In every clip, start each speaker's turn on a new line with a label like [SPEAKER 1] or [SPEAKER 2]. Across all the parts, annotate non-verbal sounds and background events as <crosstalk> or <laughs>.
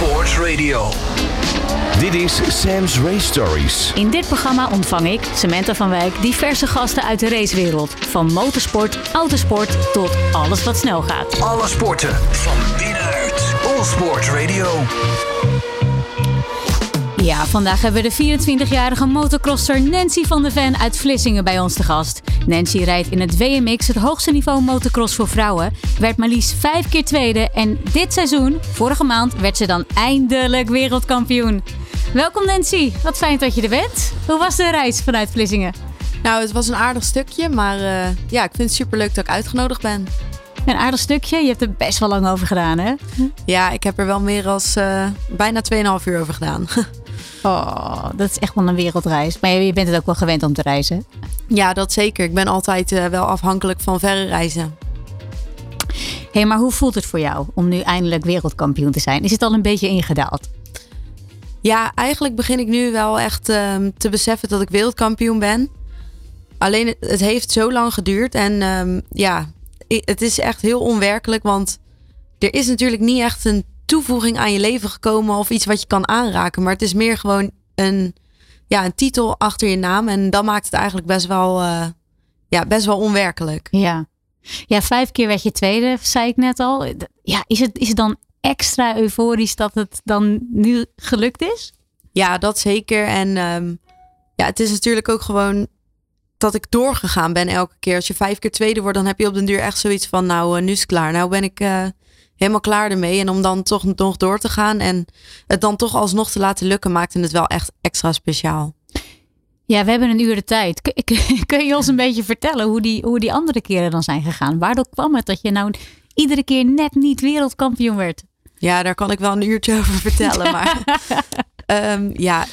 [SPEAKER 1] Sports Radio. Dit is Sam's Race Stories.
[SPEAKER 2] In dit programma ontvang ik, Samantha van Wijk, diverse gasten uit de racewereld. Van motorsport, autosport tot alles wat snel gaat.
[SPEAKER 1] Alle sporten van binnenuit. All Sports Radio.
[SPEAKER 2] Ja, vandaag hebben we de 24-jarige motocrosser Nancy van der Ven uit Vlissingen bij ons te gast. Nancy rijdt in het WMX, het hoogste niveau motocross voor vrouwen. Werd maar liefst vijf keer tweede en dit seizoen, vorige maand, werd ze dan eindelijk wereldkampioen. Welkom Nancy, wat fijn dat je er bent. Hoe was de reis vanuit Vlissingen?
[SPEAKER 3] Nou, het was een aardig stukje, maar uh, ja, ik vind het superleuk dat ik uitgenodigd ben.
[SPEAKER 2] Een aardig stukje, je hebt er best wel lang over gedaan hè?
[SPEAKER 3] Ja, ik heb er wel meer dan uh, bijna 2,5 uur over gedaan. <laughs>
[SPEAKER 2] Oh, dat is echt wel een wereldreis. Maar je bent het ook wel gewend om te reizen.
[SPEAKER 3] Ja, dat zeker. Ik ben altijd uh, wel afhankelijk van verre reizen.
[SPEAKER 2] Hé, hey, maar hoe voelt het voor jou om nu eindelijk wereldkampioen te zijn? Is het al een beetje ingedaald?
[SPEAKER 3] Ja, eigenlijk begin ik nu wel echt uh, te beseffen dat ik wereldkampioen ben. Alleen het heeft zo lang geduurd. En um, ja, het is echt heel onwerkelijk. Want er is natuurlijk niet echt een toevoeging aan je leven gekomen of iets wat je kan aanraken. Maar het is meer gewoon een, ja, een titel achter je naam. En dat maakt het eigenlijk best wel, uh, ja, best wel onwerkelijk.
[SPEAKER 2] Ja. ja, vijf keer werd je tweede, zei ik net al. Ja, is het, is het dan extra euforisch dat het dan nu gelukt is?
[SPEAKER 3] Ja, dat zeker. En um, ja, het is natuurlijk ook gewoon dat ik doorgegaan ben elke keer. Als je vijf keer tweede wordt, dan heb je op den duur echt zoiets van, nou, uh, nu is het klaar. Nou ben ik uh, helemaal klaar ermee. En om dan toch nog door te gaan en het dan toch alsnog te laten lukken, maakte het wel echt extra speciaal.
[SPEAKER 2] Ja, we hebben een uur de tijd. <laughs> Kun je ons een beetje vertellen hoe die, hoe die andere keren dan zijn gegaan? Waardoor kwam het dat je nou iedere keer net niet wereldkampioen werd?
[SPEAKER 3] Ja, daar kan ik wel een uurtje over vertellen. <laughs> maar um, ja,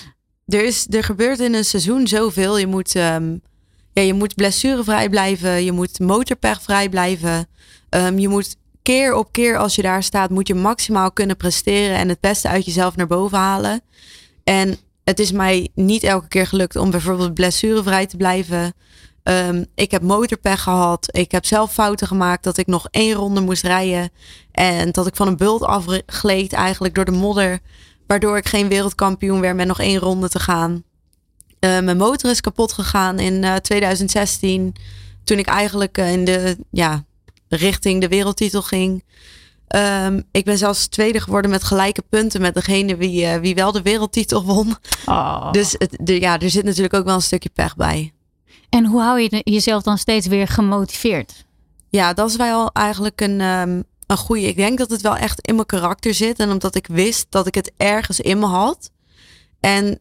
[SPEAKER 3] er, is, er gebeurt in een seizoen zoveel. Je moet, um, ja, je moet blessurevrij blijven. Je moet motorpechvrij blijven. Um, je moet keer op keer als je daar staat, moet je maximaal kunnen presteren en het beste uit jezelf naar boven halen. En het is mij niet elke keer gelukt om bijvoorbeeld blessurevrij te blijven. Um, ik heb motorpech gehad. Ik heb zelf fouten gemaakt dat ik nog één ronde moest rijden. En dat ik van een bult afgleed eigenlijk door de modder. Waardoor ik geen wereldkampioen werd met nog één ronde te gaan. Uh, mijn motor is kapot gegaan in uh, 2016. Toen ik eigenlijk uh, in de ja, richting de wereldtitel ging. Um, ik ben zelfs tweede geworden met gelijke punten met degene wie, uh, wie wel de wereldtitel won.
[SPEAKER 2] Oh.
[SPEAKER 3] Dus het, de, ja, er zit natuurlijk ook wel een stukje pech bij.
[SPEAKER 2] En hoe hou je jezelf dan steeds weer gemotiveerd?
[SPEAKER 3] Ja, dat is wel eigenlijk een, um, een goede. Ik denk dat het wel echt in mijn karakter zit. En omdat ik wist dat ik het ergens in me had. En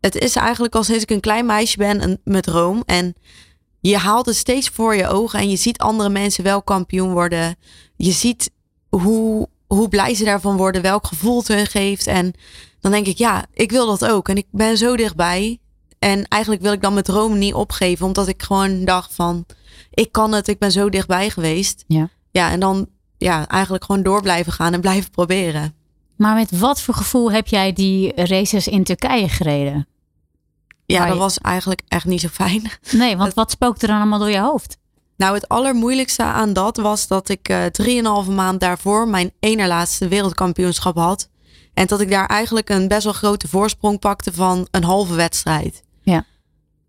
[SPEAKER 3] het is eigenlijk al sinds ik een klein meisje ben een, met Room. En je haalt het steeds voor je ogen en je ziet andere mensen wel kampioen worden. Je ziet hoe, hoe blij ze daarvan worden, welk gevoel het hun geeft. En dan denk ik, ja, ik wil dat ook. En ik ben zo dichtbij. En eigenlijk wil ik dan met Rome niet opgeven, omdat ik gewoon dacht van, ik kan het, ik ben zo dichtbij geweest.
[SPEAKER 2] Ja.
[SPEAKER 3] Ja, en dan ja, eigenlijk gewoon door blijven gaan en blijven proberen.
[SPEAKER 2] Maar met wat voor gevoel heb jij die races in Turkije gereden?
[SPEAKER 3] Ja, dat was eigenlijk echt niet zo fijn.
[SPEAKER 2] Nee, want <laughs> wat spookt er dan allemaal door je hoofd?
[SPEAKER 3] Nou, het allermoeilijkste aan dat was dat ik uh, drieënhalve maand daarvoor mijn ene laatste wereldkampioenschap had. En dat ik daar eigenlijk een best wel grote voorsprong pakte van een halve wedstrijd.
[SPEAKER 2] Ja.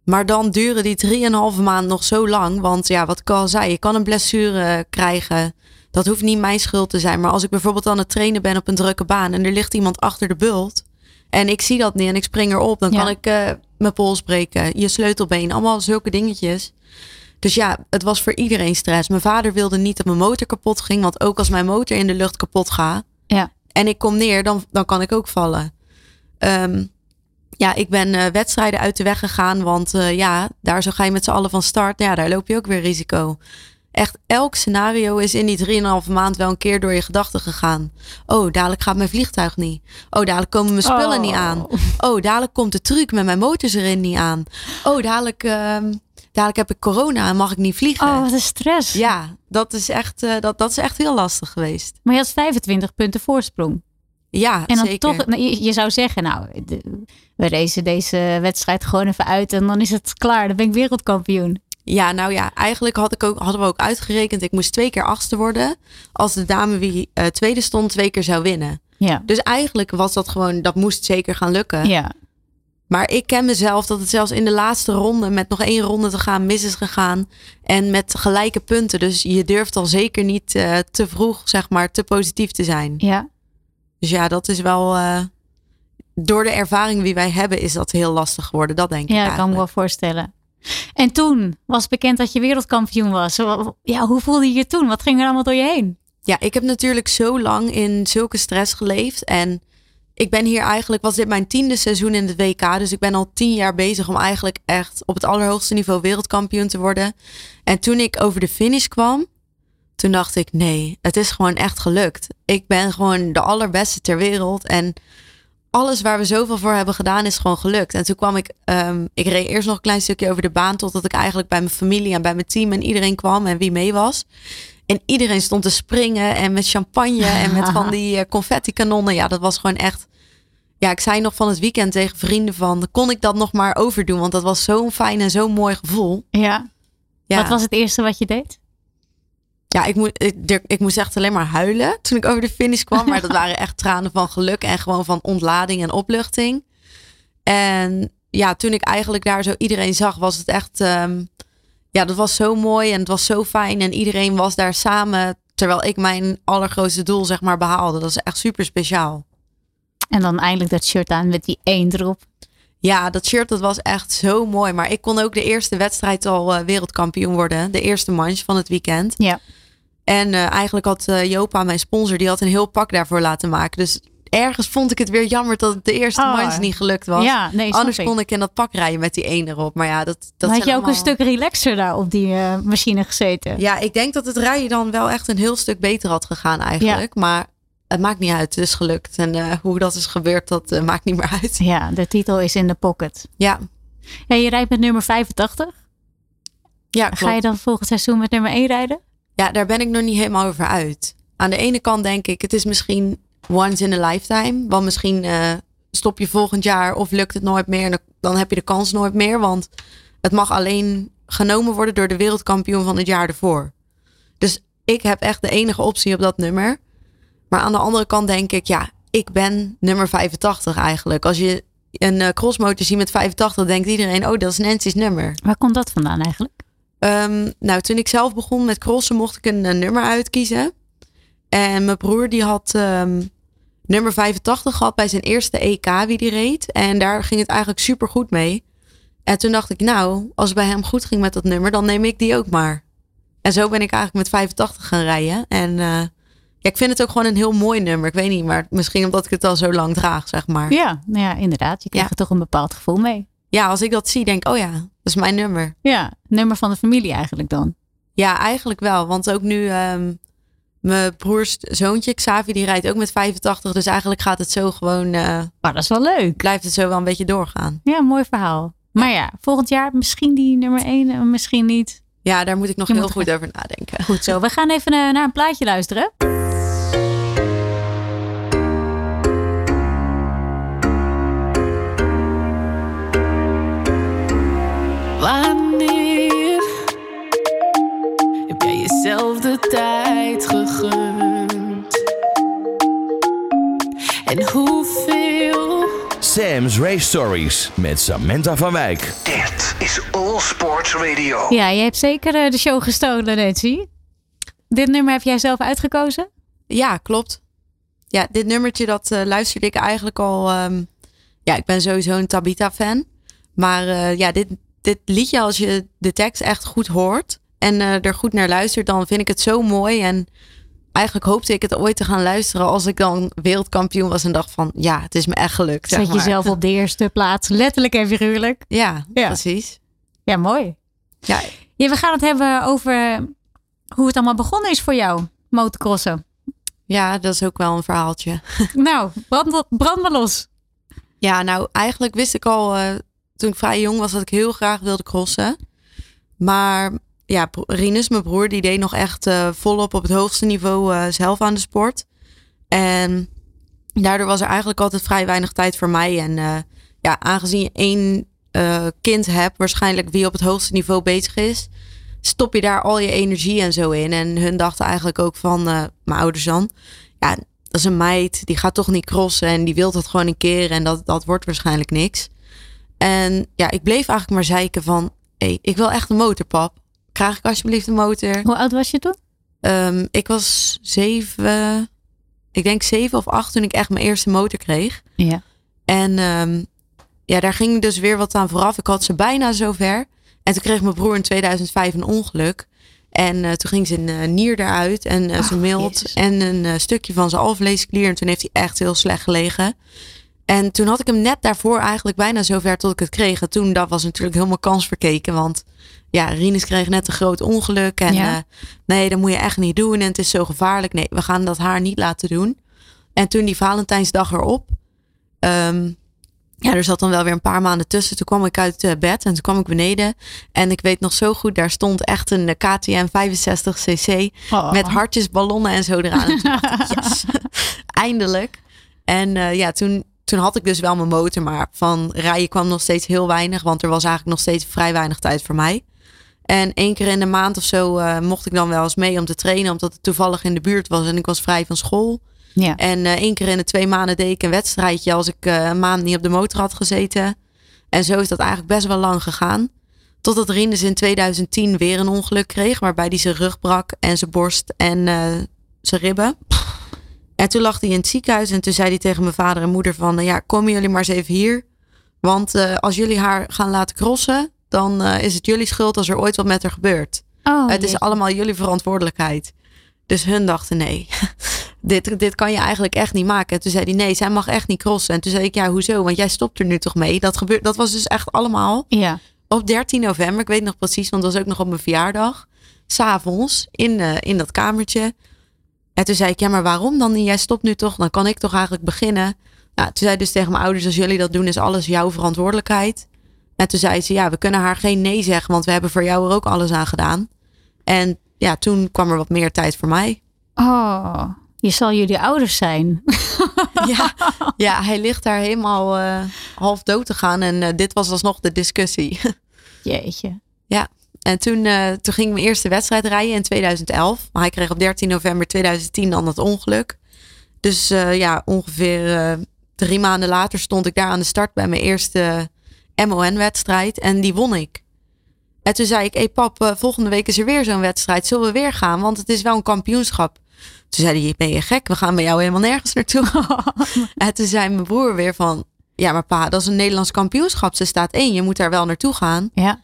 [SPEAKER 3] Maar dan duren die drieënhalve maand nog zo lang. Want ja, wat ik al zei, je kan een blessure krijgen. Dat hoeft niet mijn schuld te zijn. Maar als ik bijvoorbeeld aan het trainen ben op een drukke baan en er ligt iemand achter de bult. En ik zie dat niet en ik spring erop. Dan
[SPEAKER 2] Ja.
[SPEAKER 3] kan ik uh, mijn pols breken, je sleutelbeen, allemaal zulke dingetjes. Dus ja, het was voor iedereen stress. Mijn vader wilde niet dat mijn motor kapot ging. Want ook als mijn motor in de lucht kapot gaat
[SPEAKER 2] Ja.
[SPEAKER 3] en ik kom neer, dan, dan kan ik ook vallen. Ehm, ja, ik ben uh, wedstrijden uit de weg gegaan. Want uh, ja, daar zo ga je met z'n allen van start. Ja, daar loop je ook weer risico. Echt elk scenario is in die 3,5 maand wel een keer door je gedachten gegaan. Oh, dadelijk gaat mijn vliegtuig niet. Oh, dadelijk komen mijn spullen
[SPEAKER 2] Oh.
[SPEAKER 3] niet aan. Oh, dadelijk komt de truc met mijn motors erin niet aan. Oh, dadelijk, ehm, dadelijk heb ik corona en mag ik niet vliegen.
[SPEAKER 2] Oh, wat een stress.
[SPEAKER 3] Ja, dat is, echt, uh, dat, dat is echt heel lastig geweest.
[SPEAKER 2] Maar je had 25 punten voorsprong.
[SPEAKER 3] Ja,
[SPEAKER 2] En dan
[SPEAKER 3] zeker.
[SPEAKER 2] toch, nou, je, je zou zeggen, nou, de- we racen deze wedstrijd gewoon even uit en dan is het klaar. Dan ben ik wereldkampioen.
[SPEAKER 3] Ja, nou ja, eigenlijk had ik ook, hadden we ook uitgerekend. Ik moest twee keer achtste worden. Als de dame wie eh, tweede stond twee keer zou winnen.
[SPEAKER 2] Ja.
[SPEAKER 3] Dus eigenlijk was dat gewoon, dat moest zeker gaan lukken.
[SPEAKER 2] Ja.
[SPEAKER 3] Maar ik ken mezelf dat het zelfs in de laatste ronde, met nog één ronde te gaan, mis is gegaan. En met gelijke punten. Dus je durft al zeker niet uh, te vroeg, zeg maar, te positief te zijn.
[SPEAKER 2] Ja.
[SPEAKER 3] Dus ja, dat is wel. Uh, door de ervaring die wij hebben, is dat heel lastig geworden. Dat denk ik.
[SPEAKER 2] Ja, dat kan me wel voorstellen. En toen was bekend dat je wereldkampioen was. Ja, hoe voelde je je toen? Wat ging er allemaal door je heen?
[SPEAKER 3] Ja, ik heb natuurlijk zo lang in zulke stress geleefd. En ik ben hier eigenlijk, was dit mijn tiende seizoen in het WK. Dus ik ben al tien jaar bezig om eigenlijk echt op het allerhoogste niveau wereldkampioen te worden. En toen ik over de finish kwam, toen dacht ik, nee, het is gewoon echt gelukt. Ik ben gewoon de allerbeste ter wereld. En alles waar we zoveel voor hebben gedaan is gewoon gelukt. En toen kwam ik, um, ik reed eerst nog een klein stukje over de baan. Totdat ik eigenlijk bij mijn familie en bij mijn team en iedereen kwam en wie mee was. En iedereen stond te springen en met champagne en met van <laughs> die eh, confetti kanonnen. Ja, dat was gewoon echt. Ja, ik zei nog van het weekend tegen vrienden van, kon ik dat nog maar overdoen? Want dat was zo'n fijn en zo'n mooi gevoel.
[SPEAKER 2] Ja. ja. Wat was het eerste wat je deed?
[SPEAKER 3] Ja, ik, moet, ik, ik moest echt alleen maar huilen toen ik over de finish kwam. Maar dat <laughs> waren echt tranen van geluk en gewoon van ontlading en opluchting. En ja, toen ik eigenlijk daar zo iedereen zag, was het echt. Um, ja, dat was zo mooi en het was zo fijn. En iedereen was daar samen. Terwijl ik mijn allergrootste doel, zeg maar, behaalde. Dat is echt super speciaal.
[SPEAKER 2] En dan eindelijk dat shirt aan met die één erop.
[SPEAKER 3] Ja, dat shirt dat was echt zo mooi. Maar ik kon ook de eerste wedstrijd al uh, wereldkampioen worden. De eerste manche van het weekend.
[SPEAKER 2] Ja.
[SPEAKER 3] En uh, eigenlijk had uh, Jopa, mijn sponsor, die had een heel pak daarvoor laten maken. Dus ergens vond ik het weer jammer dat het de eerste oh. manche niet gelukt was.
[SPEAKER 2] Ja, nee,
[SPEAKER 3] Anders kon ik in dat pak rijden met die ene erop. Maar ja, dat, dat
[SPEAKER 2] had je ook
[SPEAKER 3] allemaal...
[SPEAKER 2] een stuk relaxer daar op die machine gezeten.
[SPEAKER 3] Ja, ik denk dat het rijden dan wel echt een heel stuk beter had gegaan eigenlijk. Ja. Maar het maakt niet uit. Het is gelukt. En uh, hoe dat is gebeurd, dat uh, maakt niet meer uit.
[SPEAKER 2] Ja, de titel is in de pocket.
[SPEAKER 3] Ja.
[SPEAKER 2] ja je rijdt met nummer 85.
[SPEAKER 3] Ja, klopt.
[SPEAKER 2] Ga je dan volgend seizoen met nummer 1 rijden?
[SPEAKER 3] Ja, daar ben ik nog niet helemaal over uit. Aan de ene kant denk ik, het is misschien once in a lifetime. Want misschien uh, stop je volgend jaar of lukt het nooit meer. En dan heb je de kans nooit meer. Want het mag alleen genomen worden door de wereldkampioen van het jaar ervoor. Dus ik heb echt de enige optie op dat nummer. Maar aan de andere kant denk ik, ja, ik ben nummer 85 eigenlijk. Als je een uh, crossmotor ziet met 85, denkt iedereen, oh, dat is Nancy's nummer.
[SPEAKER 2] Waar komt dat vandaan eigenlijk?
[SPEAKER 3] Um, nou, toen ik zelf begon met crossen, mocht ik een, een nummer uitkiezen. En mijn broer die had um, nummer 85 gehad bij zijn eerste EK wie die reed. En daar ging het eigenlijk super goed mee. En toen dacht ik, nou, als het bij hem goed ging met dat nummer, dan neem ik die ook maar. En zo ben ik eigenlijk met 85 gaan rijden. En uh, ja, ik vind het ook gewoon een heel mooi nummer. Ik weet niet, maar misschien omdat ik het al zo lang draag, zeg maar.
[SPEAKER 2] Ja, nou ja inderdaad. Je krijgt ja. er toch een bepaald gevoel mee.
[SPEAKER 3] Ja, als ik dat zie, denk ik, oh ja, dat is mijn nummer.
[SPEAKER 2] Ja, nummer van de familie eigenlijk dan.
[SPEAKER 3] Ja, eigenlijk wel. Want ook nu, um, mijn broers zoontje Xavi, die rijdt ook met 85. Dus eigenlijk gaat het zo gewoon... Uh,
[SPEAKER 2] maar dat is wel leuk.
[SPEAKER 3] Blijft het zo wel een beetje doorgaan.
[SPEAKER 2] Ja, mooi verhaal. Maar ja, volgend jaar misschien die nummer 1 en misschien niet.
[SPEAKER 3] Ja, daar moet ik nog Je heel goed gaan. over nadenken.
[SPEAKER 2] Goed zo. We gaan even naar een plaatje luisteren.
[SPEAKER 4] Wanneer heb jij jezelf de tijd gegund? En hoeveel?
[SPEAKER 1] Sam's Race Stories met Samantha van Wijk.
[SPEAKER 5] Dit is All Sports Radio.
[SPEAKER 2] Ja, je hebt zeker uh, de show gestolen, Nancy. Dit nummer heb jij zelf uitgekozen?
[SPEAKER 3] Ja, klopt. Ja, dit nummertje dat uh, luisterde ik eigenlijk al. Um, ja, ik ben sowieso een Tabita-fan. Maar uh, ja, dit, dit liedje, als je de tekst echt goed hoort en uh, er goed naar luistert, dan vind ik het zo mooi. En eigenlijk hoopte ik het ooit te gaan luisteren als ik dan wereldkampioen was en dacht van ja, het is me echt gelukt.
[SPEAKER 2] Zet jezelf op de eerste plaats, letterlijk en figuurlijk.
[SPEAKER 3] Ja, ja. precies.
[SPEAKER 2] Ja, mooi.
[SPEAKER 3] Ja.
[SPEAKER 2] ja, we gaan het hebben over hoe het allemaal begonnen is voor jou, motocrossen.
[SPEAKER 3] Ja, dat is ook wel een verhaaltje. <laughs>
[SPEAKER 2] Nou, brand, brand maar los.
[SPEAKER 3] Ja, nou eigenlijk wist ik al uh, toen ik vrij jong was dat ik heel graag wilde crossen. Maar ja, Rinus, mijn broer, die deed nog echt uh, volop op het hoogste niveau uh, zelf aan de sport. En daardoor was er eigenlijk altijd vrij weinig tijd voor mij. En uh, ja, aangezien je één kind hebt, waarschijnlijk wie op het hoogste niveau bezig is, stop je daar al je energie en zo in. En hun dachten eigenlijk ook van, mijn ouders dan, ja, dat is een meid, die gaat toch niet crossen en die wil dat gewoon een keer en dat, dat wordt waarschijnlijk niks. En ja, ik bleef eigenlijk maar zeiken van, hé, hey, ik wil echt een motorpap. Krijg ik alsjeblieft een motor?
[SPEAKER 2] Hoe oud was je toen?
[SPEAKER 3] Um, ik was zeven, ik denk zeven of acht toen ik echt mijn eerste motor kreeg.
[SPEAKER 2] Ja.
[SPEAKER 3] En um, ja, daar ging dus weer wat aan vooraf. Ik had ze bijna zover. En toen kreeg mijn broer in 2005 een ongeluk. En uh, toen ging zijn uh, nier eruit en uh, zijn mild en een stukje van zijn alvleesklier. En toen heeft hij echt heel slecht gelegen. En toen had ik hem net daarvoor eigenlijk bijna zover tot ik het kreeg. En toen dat was natuurlijk helemaal kans verkeken. Want ja, Rinus kreeg net een groot ongeluk. En ja. nee, dat moet je echt niet doen. En het is zo gevaarlijk. Nee, we gaan dat haar niet laten doen. En toen die Valentijnsdag erop. Um, ja, er zat dan wel weer een paar maanden tussen. Toen kwam ik uit uh, bed en toen kwam ik beneden. En ik weet nog zo goed, daar stond echt een KTM 65cc. Oh. Met hartjes, ballonnen en zo eraan. <laughs> En dacht ik, yes, <laughs> eindelijk. En uh, ja, toen, toen had ik dus wel mijn motor. Maar van rijden kwam nog steeds heel weinig. Want er was eigenlijk nog steeds vrij weinig tijd voor mij. En één keer in de maand of zo uh, mocht ik dan wel eens mee om te trainen. Omdat het toevallig in de buurt was en ik was vrij van school.
[SPEAKER 2] Ja.
[SPEAKER 3] En uh, één keer in de twee maanden deed ik een wedstrijdje als ik uh, een maand niet op de motor had gezeten. En zo is dat eigenlijk best wel lang gegaan. Totdat Rinus in 2010 weer een ongeluk kreeg. Waarbij hij zijn rug brak en zijn borst en zijn ribben. En toen lag hij in het ziekenhuis. En toen zei hij tegen mijn vader en moeder van... Ja, komen jullie maar eens even hier. Want als jullie haar gaan laten crossen... dan is het jullie schuld als er ooit wat met haar gebeurt.
[SPEAKER 2] Oh,
[SPEAKER 3] het is allemaal jullie verantwoordelijkheid. Dus hun dachten nee, <laughs> dit, dit kan je eigenlijk echt niet maken. En toen zei hij nee, zij mag echt niet crossen. En toen zei ik ja, hoezo? Want jij stopt er nu toch mee? Dat, gebeurt, dat was dus echt allemaal
[SPEAKER 2] ja.
[SPEAKER 3] op 13 november. Ik weet nog precies, want dat was ook nog op mijn verjaardag. S'avonds in, uh, in dat kamertje. En toen zei ik ja, maar waarom dan niet? Jij stopt nu toch? Dan kan ik toch eigenlijk beginnen? Nou, toen zei dus tegen mijn ouders, als jullie dat doen, is alles jouw verantwoordelijkheid. En toen zei ze, ja, we kunnen haar geen nee zeggen, want we hebben voor jou er ook alles aan gedaan. En ja, toen kwam er wat meer tijd voor mij.
[SPEAKER 2] Oh, je zal jullie ouders zijn. <laughs>
[SPEAKER 3] ja, ja, hij ligt daar helemaal uh, half dood te gaan. En uh, dit was alsnog de discussie. <laughs>
[SPEAKER 2] Jeetje.
[SPEAKER 3] Ja, en toen, uh, toen ging mijn eerste wedstrijd rijden in 2011. Maar hij kreeg op 13 november 2010 dan het ongeluk. Dus ja, ongeveer drie maanden later stond ik daar aan de start bij mijn eerste MON-wedstrijd. En die won ik. En toen zei ik, hé hey pap, volgende week is er weer zo'n wedstrijd. Zullen we weer gaan? Want het is wel een kampioenschap. Toen zei hij, ben je gek? We gaan bij jou helemaal nergens naartoe. <laughs> en toen zei mijn broer weer van, ja maar pa, dat is een Nederlands kampioenschap. Ze staat één, je moet daar wel naartoe gaan.
[SPEAKER 2] Ja.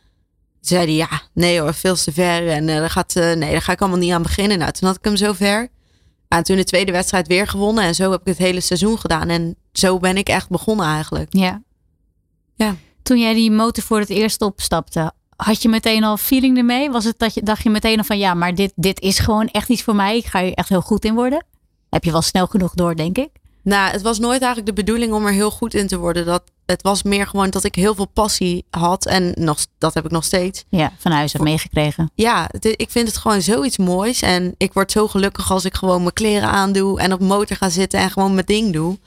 [SPEAKER 2] Toen
[SPEAKER 3] zei hij, ja, nee hoor, veel te ver. En uh, daar, gaat, uh, nee, daar ga ik allemaal niet aan beginnen. Nou, toen had ik hem zo ver. En toen de tweede wedstrijd weer gewonnen. En zo heb ik het hele seizoen gedaan. En zo ben ik echt begonnen eigenlijk.
[SPEAKER 2] Ja.
[SPEAKER 3] Ja.
[SPEAKER 2] Toen jij die motor voor het eerst opstapte, had je meteen al feeling ermee? Was het dat je dacht je meteen al van ja, maar dit, dit is gewoon echt iets voor mij. Ik ga er echt heel goed in worden. Heb je wel snel genoeg door, denk ik.
[SPEAKER 3] Nou, het was nooit eigenlijk de bedoeling om er heel goed in te worden. Dat, het was meer gewoon dat ik heel veel passie had. En nog, dat heb ik nog steeds.
[SPEAKER 2] Ja, van huis heb meegekregen.
[SPEAKER 3] Ja, ik vind het gewoon zoiets moois. En ik word zo gelukkig als ik gewoon mijn kleren aandoe. En op motor ga zitten en gewoon mijn ding doe.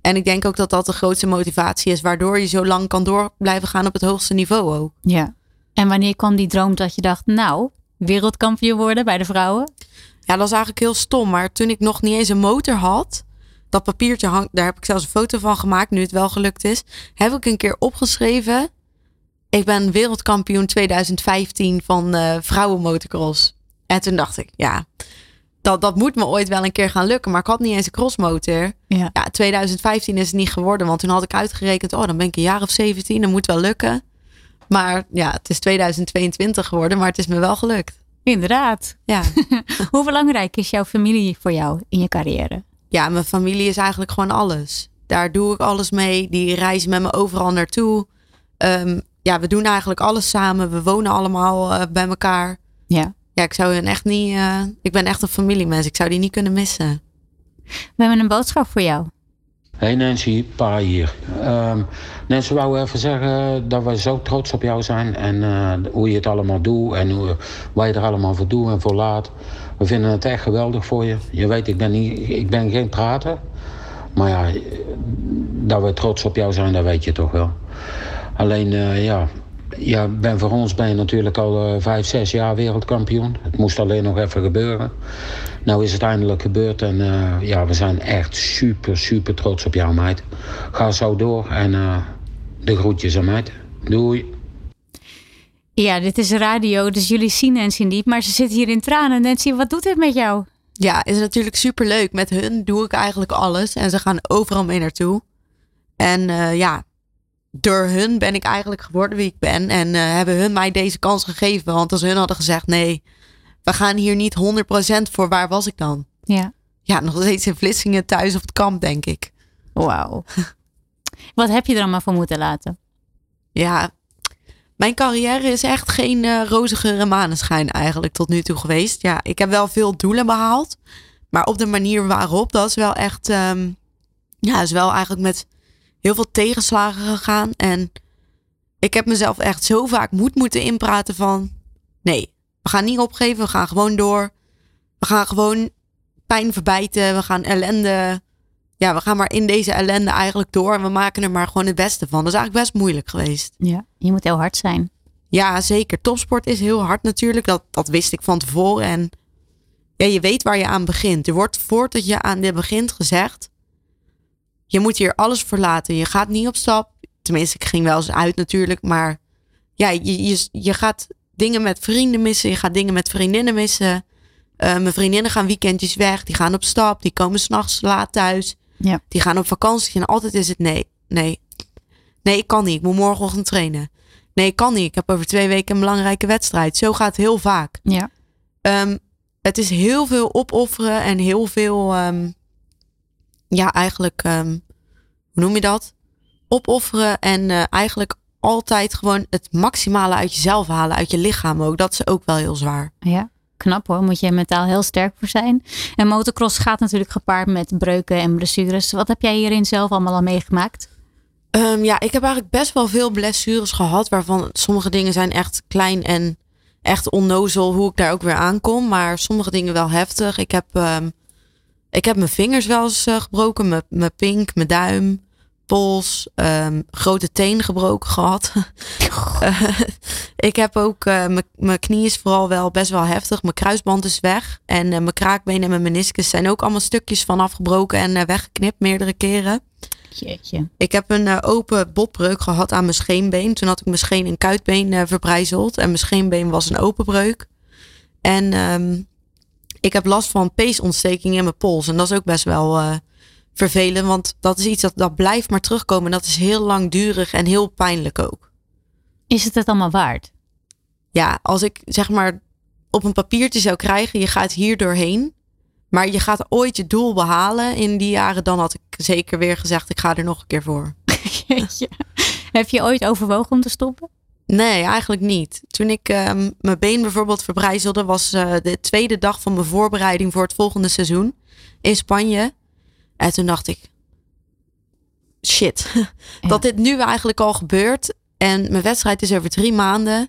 [SPEAKER 3] En ik denk ook dat dat de grootste motivatie is. Waardoor je zo lang kan door blijven gaan op het hoogste niveau ook.
[SPEAKER 2] Ja. En wanneer kwam die droom dat je dacht, nou, wereldkampioen worden bij de vrouwen?
[SPEAKER 3] Ja, dat was eigenlijk heel stom. Maar toen ik nog niet eens een motor had, dat papiertje hangt, daar heb ik zelfs een foto van gemaakt, nu het wel gelukt is, heb ik een keer opgeschreven. Ik ben wereldkampioen 2015 van uh, vrouwenmotocross. En toen dacht ik, ja, dat, dat moet me ooit wel een keer gaan lukken. Maar ik had niet eens een crossmotor.
[SPEAKER 2] Ja.
[SPEAKER 3] ja, 2015 is het niet geworden. Want toen had ik uitgerekend, oh, dan ben ik een jaar of 17. Dat moet wel lukken. Maar ja, het is 2022 geworden, maar het is me wel gelukt.
[SPEAKER 2] Inderdaad.
[SPEAKER 3] Ja. <laughs>
[SPEAKER 2] Hoe belangrijk is jouw familie voor jou in je carrière?
[SPEAKER 3] Ja, mijn familie is eigenlijk gewoon alles. Daar doe ik alles mee. Die reizen met me overal naartoe. Um, ja, we doen eigenlijk alles samen. We wonen allemaal uh, bij elkaar.
[SPEAKER 2] Ja.
[SPEAKER 3] Ja, ik zou hen echt niet. Uh, ik ben echt een familiemens. Ik zou die niet kunnen missen.
[SPEAKER 2] We hebben een boodschap voor jou.
[SPEAKER 6] Hey Nancy, Pa hier. Um, Nancy wou even zeggen dat we zo trots op jou zijn en uh, hoe je het allemaal doet en hoe, wat je er allemaal voor doet en voor laat. We vinden het echt geweldig voor je. Je weet, ik ben, niet, ik ben geen prater, maar ja, dat we trots op jou zijn, dat weet je toch wel. Alleen, uh, ja, ja, ben voor ons ben je natuurlijk al eh, vijf, zes jaar wereldkampioen. Het moest alleen nog even gebeuren. Nou is het eindelijk gebeurd en eh, ja, we zijn echt super, super trots op jou, meid. Ga zo door en eh, de groetjes aan meid. Doei.
[SPEAKER 2] Ja, dit is radio, dus jullie zien Nancy niet, maar ze zit hier in tranen. Nancy, wat doet dit met jou?
[SPEAKER 3] Ja, is natuurlijk super leuk. Met hun doe ik eigenlijk alles en ze gaan overal mee naartoe. En eh, ja, door hun ben ik eigenlijk geworden wie ik ben. En eh, hebben hun mij deze kans gegeven. Want als hun hadden gezegd: nee, we gaan hier niet 100% voor, waar was ik dan?
[SPEAKER 2] Ja.
[SPEAKER 3] Ja, nog steeds in Vlissingen thuis op het kamp, denk ik.
[SPEAKER 2] Wauw. <laughs> wat heb je er allemaal voor moeten laten?
[SPEAKER 3] Ja, mijn carrière is echt geen uh, rozige maneschijn eigenlijk tot nu toe geweest. Ja, ik heb wel veel doelen behaald. Maar op de manier waarop, dat is wel echt... Um, ja, is wel eigenlijk met heel veel tegenslagen gegaan. En ik heb mezelf echt zo vaak moed moeten inpraten van... Nee, we gaan niet opgeven, we gaan gewoon door. We gaan gewoon pijn verbijten, we gaan ellende... Ja, we gaan maar in deze ellende eigenlijk door en we maken er maar gewoon het beste van. Dat is eigenlijk best moeilijk geweest.
[SPEAKER 2] Ja, je moet heel hard zijn.
[SPEAKER 3] Ja, zeker. Topsport is heel hard natuurlijk. Dat, dat wist ik van tevoren. En ja, je weet waar je aan begint. Er wordt voordat je aan dit begint gezegd: je moet hier alles verlaten. Je gaat niet op stap. Tenminste, ik ging wel eens uit natuurlijk. Maar ja, je, je, je gaat dingen met vrienden missen. Je gaat dingen met vriendinnen missen. Uh, mijn vriendinnen gaan weekendjes weg. Die gaan op stap. Die komen s'nachts laat thuis.
[SPEAKER 2] Ja.
[SPEAKER 3] Die gaan op vakantie. En altijd is het nee, nee. Nee, ik kan niet. Ik moet morgenochtend trainen. Nee, ik kan niet. Ik heb over twee weken een belangrijke wedstrijd. Zo gaat het heel vaak.
[SPEAKER 2] Ja.
[SPEAKER 3] Um, het is heel veel opofferen en heel veel, um, ja, eigenlijk, um, hoe noem je dat? Opofferen en uh, eigenlijk altijd gewoon het maximale uit jezelf halen, uit je lichaam ook. Dat is ook wel heel zwaar.
[SPEAKER 2] Ja, knap hoor. Moet je mentaal heel sterk voor zijn. En motocross gaat natuurlijk gepaard met breuken en blessures. Wat heb jij hierin zelf allemaal al meegemaakt?
[SPEAKER 3] Um, ja, ik heb eigenlijk best wel veel blessures gehad, waarvan sommige dingen zijn echt klein en echt onnozel hoe ik daar ook weer aankom. Maar sommige dingen wel heftig. Ik heb, um, ik heb mijn vingers wel eens uh, gebroken. Mijn, mijn pink, mijn duim, pols, um, grote teen gebroken gehad. uh, <laughs> ik heb ook, uh, mijn knie is vooral wel best wel heftig. Mijn kruisband is weg. En mijn kraakbeen en mijn meniscus zijn ook allemaal stukjes van afgebroken en weggeknipt meerdere keren.
[SPEAKER 2] Jeetje.
[SPEAKER 3] Ik heb een open botbreuk gehad aan mijn scheenbeen. Toen had ik mijn scheen en kuitbeen verbrijzeld. En mijn scheenbeen was een open breuk. En um, ik heb last van peesontsteking in mijn pols. En dat is ook best wel vervelend. Want dat is iets dat, dat blijft maar terugkomen. En dat is heel langdurig en heel pijnlijk ook.
[SPEAKER 2] Is het het allemaal waard?
[SPEAKER 3] Ja, als ik zeg maar op een papiertje zou krijgen. Je gaat hier doorheen. Maar je gaat ooit je doel behalen in die jaren. Dan had ik zeker weer gezegd, ik ga er nog een keer voor. <laughs>
[SPEAKER 2] Jeetje. Heb je ooit overwogen om te stoppen?
[SPEAKER 3] Nee, eigenlijk niet. Toen ik um, mijn been bijvoorbeeld verbrijzelde, was uh, de tweede dag van mijn voorbereiding voor het volgende seizoen in Spanje. En toen dacht ik, shit, <laughs> ja. dat dit nu eigenlijk al gebeurt. En mijn wedstrijd is over drie maanden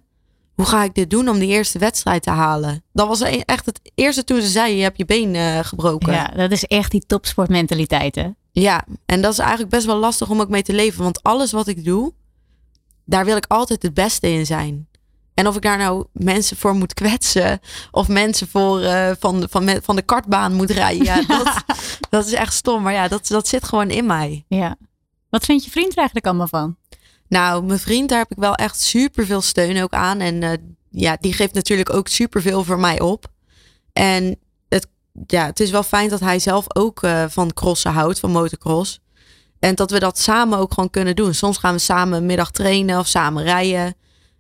[SPEAKER 3] hoe ga ik dit doen om die eerste wedstrijd te halen? Dat was echt het eerste toen ze zei, je hebt je been uh, gebroken.
[SPEAKER 2] Ja, dat is echt die topsportmentaliteit hè?
[SPEAKER 3] Ja, en dat is eigenlijk best wel lastig om ook mee te leven. Want alles wat ik doe, daar wil ik altijd het beste in zijn. En of ik daar nou mensen voor moet kwetsen of mensen voor uh, van, van, van de kartbaan moet rijden, ja, <laughs> dat, dat is echt stom. Maar ja, dat, dat zit gewoon in mij.
[SPEAKER 2] Ja. Wat vind je vriend er eigenlijk allemaal van?
[SPEAKER 3] Nou, mijn vriend, daar heb ik wel echt super veel steun ook aan. En uh, ja, die geeft natuurlijk ook super veel voor mij op. En het, ja, het is wel fijn dat hij zelf ook uh, van crossen houdt, van motocross. En dat we dat samen ook gewoon kunnen doen. Soms gaan we samen een middag trainen of samen rijden.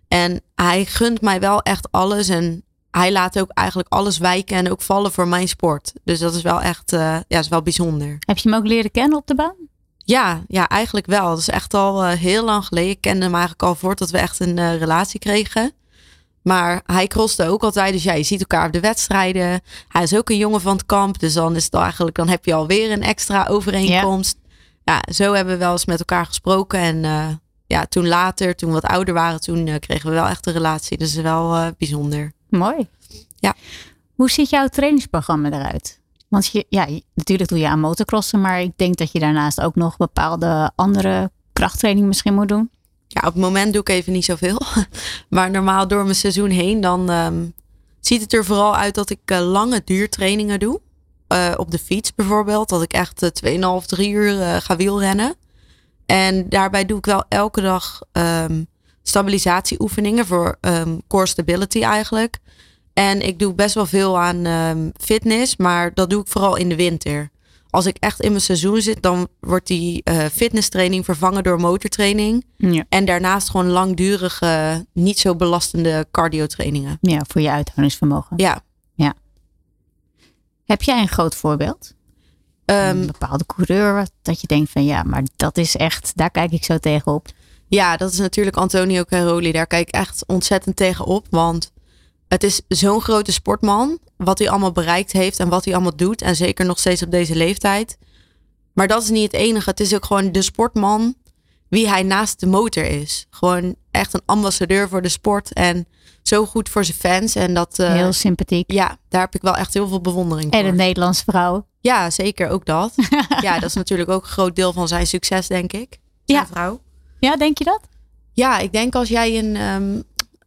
[SPEAKER 3] En hij gunt mij wel echt alles. En hij laat ook eigenlijk alles wijken en ook vallen voor mijn sport. Dus dat is wel echt uh, ja, is wel bijzonder.
[SPEAKER 2] Heb je hem ook leren kennen op de baan?
[SPEAKER 3] Ja, ja, eigenlijk wel. Dat is echt al uh, heel lang geleden. Ik kende hem eigenlijk al voordat we echt een uh, relatie kregen. Maar hij crosste ook altijd. Dus ja, je ziet elkaar op de wedstrijden. Hij is ook een jongen van het kamp. Dus dan is het eigenlijk, dan heb je alweer een extra overeenkomst. Ja, ja zo hebben we wel eens met elkaar gesproken. En ja, toen later, toen we wat ouder waren, toen kregen we wel echt een relatie. Dus wel bijzonder.
[SPEAKER 2] Mooi.
[SPEAKER 3] Ja.
[SPEAKER 2] Hoe ziet jouw trainingsprogramma eruit? Want je, ja, natuurlijk doe je aan motocrossen, maar ik denk dat je daarnaast ook nog bepaalde andere krachttraining misschien moet doen.
[SPEAKER 3] Ja, op het moment doe ik even niet zoveel. <laughs> Maar normaal door mijn seizoen heen, dan ehm, ziet het er vooral uit dat ik eh, lange duurtrainingen doe. Eh, op de fiets bijvoorbeeld. Dat ik echt uh, 2,5, 3 uur eh, ga wielrennen. En daarbij doe ik wel elke dag ehm, stabilisatieoefeningen voor ehm, core stability eigenlijk. En ik doe best wel veel aan ehm, fitness, maar dat doe ik vooral in de winter. Als ik echt in mijn seizoen zit, dan wordt die uh, fitnesstraining vervangen door motortraining.
[SPEAKER 2] Ja.
[SPEAKER 3] En daarnaast gewoon langdurige, niet zo belastende cardio trainingen.
[SPEAKER 2] ja, voor je uithoudingsvermogen.
[SPEAKER 3] Ja,
[SPEAKER 2] Heb jij een groot voorbeeld?
[SPEAKER 3] Ehm,
[SPEAKER 2] een bepaalde coureur dat je denkt van ja, maar dat is echt, daar kijk ik zo tegenop.
[SPEAKER 3] Ja, dat is natuurlijk Antonio Caroli. Daar kijk ik echt ontzettend tegen op. Want het is zo'n grote sportman. Wat hij allemaal bereikt heeft en wat hij allemaal doet. En zeker nog steeds op deze leeftijd. Maar dat is niet het enige. Het is ook gewoon de sportman wie hij naast de motor is. Gewoon echt een ambassadeur voor de sport. En zo goed voor zijn fans. En dat, eh,
[SPEAKER 2] Heel sympathiek.
[SPEAKER 3] ja, daar heb ik wel echt heel veel bewondering
[SPEAKER 2] En
[SPEAKER 3] voor.
[SPEAKER 2] een Nederlandse vrouw.
[SPEAKER 3] Ja, zeker ook dat. <laughs> ja, dat is natuurlijk ook een groot deel van zijn succes, denk ik. Zijn
[SPEAKER 2] Ja.
[SPEAKER 3] vrouw.
[SPEAKER 2] Ja, denk je dat?
[SPEAKER 3] Ja, ik denk als jij een, ehm,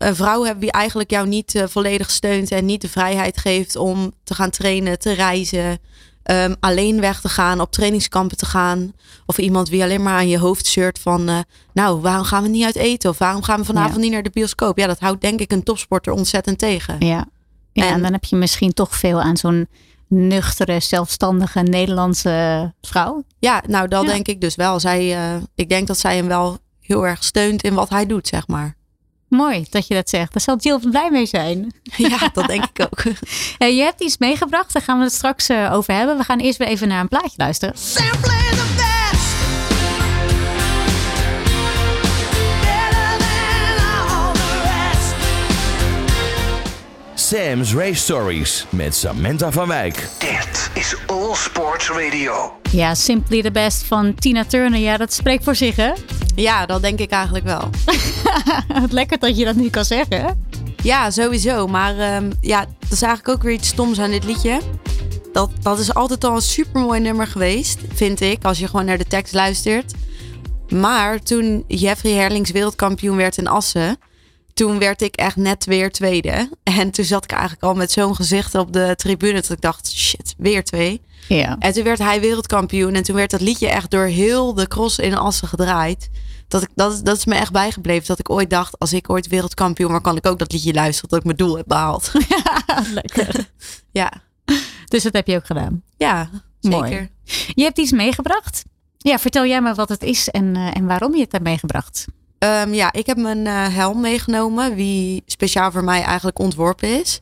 [SPEAKER 3] een vrouw hebt die eigenlijk jou niet eh, volledig steunt en niet de vrijheid geeft om te gaan trainen, te reizen, ehm, alleen weg te gaan, op trainingskampen te gaan. Of iemand wie alleen maar aan je hoofd zeurt van, eh, nou, waarom gaan we niet uit eten? Of waarom gaan we vanavond
[SPEAKER 2] Ja.
[SPEAKER 3] niet naar de bioscoop? Ja, dat houdt denk ik een topsporter ontzettend tegen.
[SPEAKER 2] Ja. Ja, en,
[SPEAKER 3] En-
[SPEAKER 2] dan heb je misschien toch veel aan zo'n nuchtere, zelfstandige Nederlandse vrouw.
[SPEAKER 3] Ja, nou, dat
[SPEAKER 2] Ja.
[SPEAKER 3] denk ik dus wel. Zij, eh, ik denk dat zij hem wel heel erg steunt in wat hij doet, zeg maar.
[SPEAKER 2] Mooi dat je dat zegt. Daar zal Jill blij mee zijn. <laughs>
[SPEAKER 3] Ja, dat denk ik ook. <laughs>
[SPEAKER 2] Je hebt iets meegebracht, daar gaan we het straks eh, over hebben. We gaan eerst weer even naar een plaatje luisteren.
[SPEAKER 1] Sam's Race Stories met Samantha van Wijk.
[SPEAKER 5] Dit is All Sports Radio.
[SPEAKER 2] Ja, Simply the Best van Tina Turner. Ja, dat spreekt voor zich, hè?
[SPEAKER 3] Ja, dat denk ik eigenlijk wel. <laughs>
[SPEAKER 2] Wat lekker dat je dat nu kan zeggen. hè?
[SPEAKER 3] Ja, sowieso. Maar ehm, ja, dat is eigenlijk ook weer iets stoms aan dit liedje. Dat, dat is altijd al een supermooi nummer geweest, vind ik, als je gewoon naar de tekst luistert. Maar toen Jeffrey Herlings wereldkampioen werd in Assen, toen werd ik echt net weer tweede. En toen zat ik eigenlijk al met zo'n gezicht op de tribune dat ik dacht, shit, weer twee.
[SPEAKER 2] Ja.
[SPEAKER 3] En toen werd hij wereldkampioen en toen werd dat liedje echt door heel de cross in Assen gedraaid. Dat, ik, dat, is- dat is me echt bijgebleven. Dat ik ooit dacht, als ik ooit wereldkampioen word, kan ik ook dat liedje luisteren. Dat ik mijn doel heb behaald. <laughs>
[SPEAKER 2] lekker. <laughs>
[SPEAKER 3] ja,
[SPEAKER 2] Dus dat heb je ook gedaan.
[SPEAKER 3] ja,
[SPEAKER 2] Mooi.
[SPEAKER 3] zeker.
[SPEAKER 2] Je hebt iets meegebracht. Ja, vertel jij maar wat het is en, eh, en waarom je het hebt meegebracht.
[SPEAKER 3] Ehm, ja, ik heb mijn eh, helm meegenomen, die speciaal voor mij eigenlijk ontworpen is.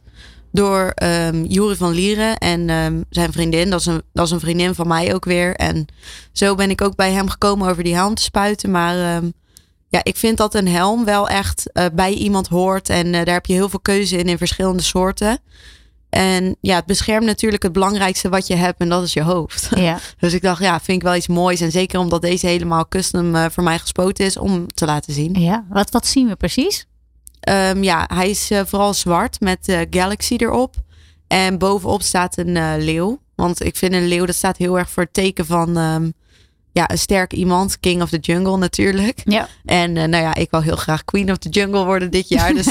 [SPEAKER 3] Door ehm Juri van Lieren en ehm, zijn vriendin. Dat is, een, dat is een vriendin van mij ook weer. En zo ben ik ook bij hem gekomen over die helm te spuiten. Maar ja, ik vind dat een helm wel echt eh, bij iemand hoort. En eh, daar heb je heel veel keuze in, in verschillende soorten. En ja, het beschermt natuurlijk het belangrijkste wat je hebt. En dat is je hoofd.
[SPEAKER 2] Ja. <laughs>
[SPEAKER 3] Dus ik dacht, ja, vind ik wel iets moois. En zeker omdat deze helemaal custom eh, voor mij gespoten is om te laten zien.
[SPEAKER 2] ja. Wat, wat zien we precies?
[SPEAKER 3] Ehm, ja, hij is eh, vooral zwart met eh, Galaxy erop. En bovenop staat een leeuw. Want ik vind een leeuw, dat staat heel erg voor het teken van ehm, ja, een sterk iemand. King of the Jungle natuurlijk.
[SPEAKER 2] Ja.
[SPEAKER 3] En nou ja, ik wil heel graag Queen of the Jungle worden dit jaar. <laughs> Dus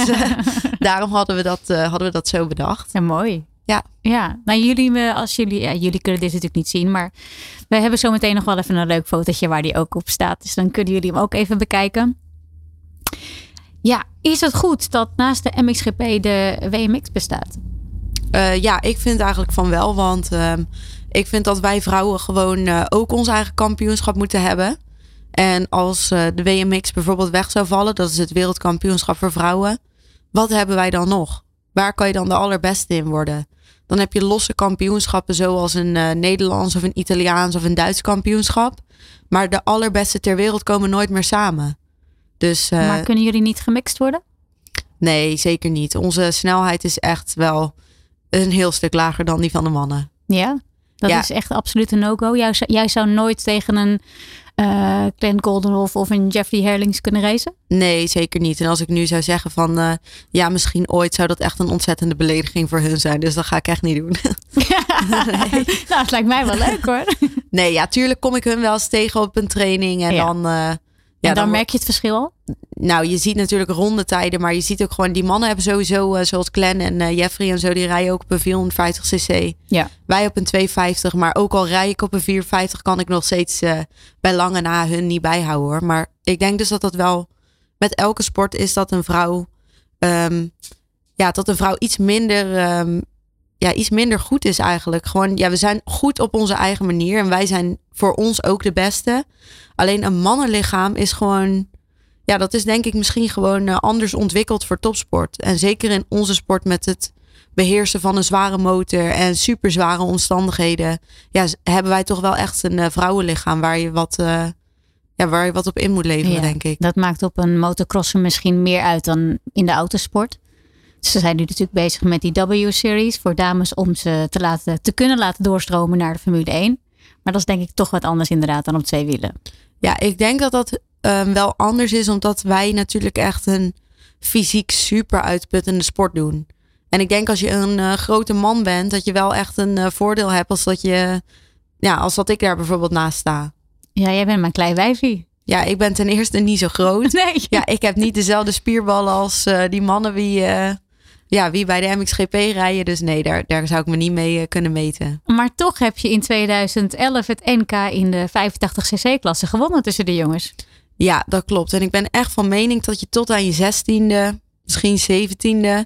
[SPEAKER 3] <laughs> daarom hadden we, dat, eh, hadden we dat zo bedacht.
[SPEAKER 2] Ja, mooi.
[SPEAKER 3] Ja.
[SPEAKER 2] Ja, nou jullie, eh, als jullie, ja, jullie kunnen dit natuurlijk niet zien, maar we hebben zo meteen nog wel even een leuk fotootje waar die ook op staat. Dus dan kunnen jullie hem ook even bekijken. Ja, is het goed dat naast de MXGP de WMX bestaat?
[SPEAKER 3] Eh, ja, ik vind eigenlijk van wel. Want ehm, ik vind dat wij vrouwen gewoon ook ons eigen kampioenschap moeten hebben. En als de WMX bijvoorbeeld weg zou vallen, dat is het wereldkampioenschap voor vrouwen. Wat hebben wij dan nog? Waar kan je dan de allerbeste in worden? Dan heb je losse kampioenschappen zoals een eh, Nederlands of een Italiaans of een Duits kampioenschap. Maar de allerbeste ter wereld komen nooit meer samen. Dus eh,
[SPEAKER 2] maar kunnen jullie niet gemixt worden?
[SPEAKER 3] nee, zeker niet. Onze snelheid is echt wel een heel stuk lager dan die van de mannen.
[SPEAKER 2] Ja, dat
[SPEAKER 3] Ja.
[SPEAKER 2] is echt absoluut een no-go. Jij zou nooit tegen een eh Glenn Goldenhoff of een Jeffrey Herlings kunnen racen?
[SPEAKER 3] Nee, zeker niet. En als ik nu zou zeggen van eh, ja, misschien ooit zou dat echt een ontzettende belediging voor hun zijn. Dus dat ga ik echt niet doen. <laughs> <laughs>
[SPEAKER 2] Nou, het lijkt mij wel leuk hoor.
[SPEAKER 3] nee, ja, tuurlijk kom ik hun wel eens tegen op een training. En
[SPEAKER 2] Ja.
[SPEAKER 3] dan, eh,
[SPEAKER 2] en dan merk je het verschil al?
[SPEAKER 3] Nou, je ziet natuurlijk rondetijden, maar je ziet ook gewoon die mannen hebben sowieso, eh, zoals Glenn en eh, Jeffrey en zo, die rijden ook op een 450 cc.
[SPEAKER 2] Ja.
[SPEAKER 3] Wij op een 250, maar ook al rij ik op een 450, kan ik nog steeds eh, bij lange na hun niet bijhouden hoor. Maar ik denk dus dat dat wel met elke sport is dat een vrouw, ehm, ja, dat een vrouw iets minder, ehm, ja, iets minder goed is eigenlijk. Gewoon, ja, we zijn goed op onze eigen manier en wij zijn voor ons ook de beste. Alleen een mannenlichaam is gewoon, ja, dat is denk ik misschien gewoon eh, anders ontwikkeld voor topsport. En zeker in onze sport met het beheersen van een zware motor en super zware omstandigheden. Ja, hebben wij toch wel echt een eh, vrouwenlichaam waar je wat, eh, ja, waar je wat op in moet leveren,
[SPEAKER 2] Ja,
[SPEAKER 3] denk ik.
[SPEAKER 2] Dat maakt op een motocrosser misschien meer uit dan in de autosport. Ze zijn nu natuurlijk bezig met die W-series voor dames om ze te, laten, te kunnen laten doorstromen naar de Formule 1. Maar dat is denk ik toch wat anders inderdaad dan op twee wielen.
[SPEAKER 3] Ja, ik denk dat dat ehm, wel anders is, omdat wij natuurlijk echt een fysiek super uitputtende sport doen. En ik denk als je een eh, grote man bent, dat je wel echt een eh, voordeel hebt als dat je, ja, als dat ik daar bijvoorbeeld naast sta.
[SPEAKER 2] Ja, jij bent een klein wijfie.
[SPEAKER 3] Ja, ik ben ten eerste niet zo groot. <laughs>
[SPEAKER 2] Nee.
[SPEAKER 3] Ja, ik heb niet dezelfde spierballen als eh, die mannen wie, eh, ja, wie bij de MXGP rijden. Dus nee, daar, daar zou ik me niet mee eh, kunnen meten.
[SPEAKER 2] Maar toch heb je in 2011 het NK in de 85cc-klasse gewonnen tussen de jongens.
[SPEAKER 3] Ja, dat klopt. En ik ben echt van mening dat je tot aan je zestiende, misschien zeventiende,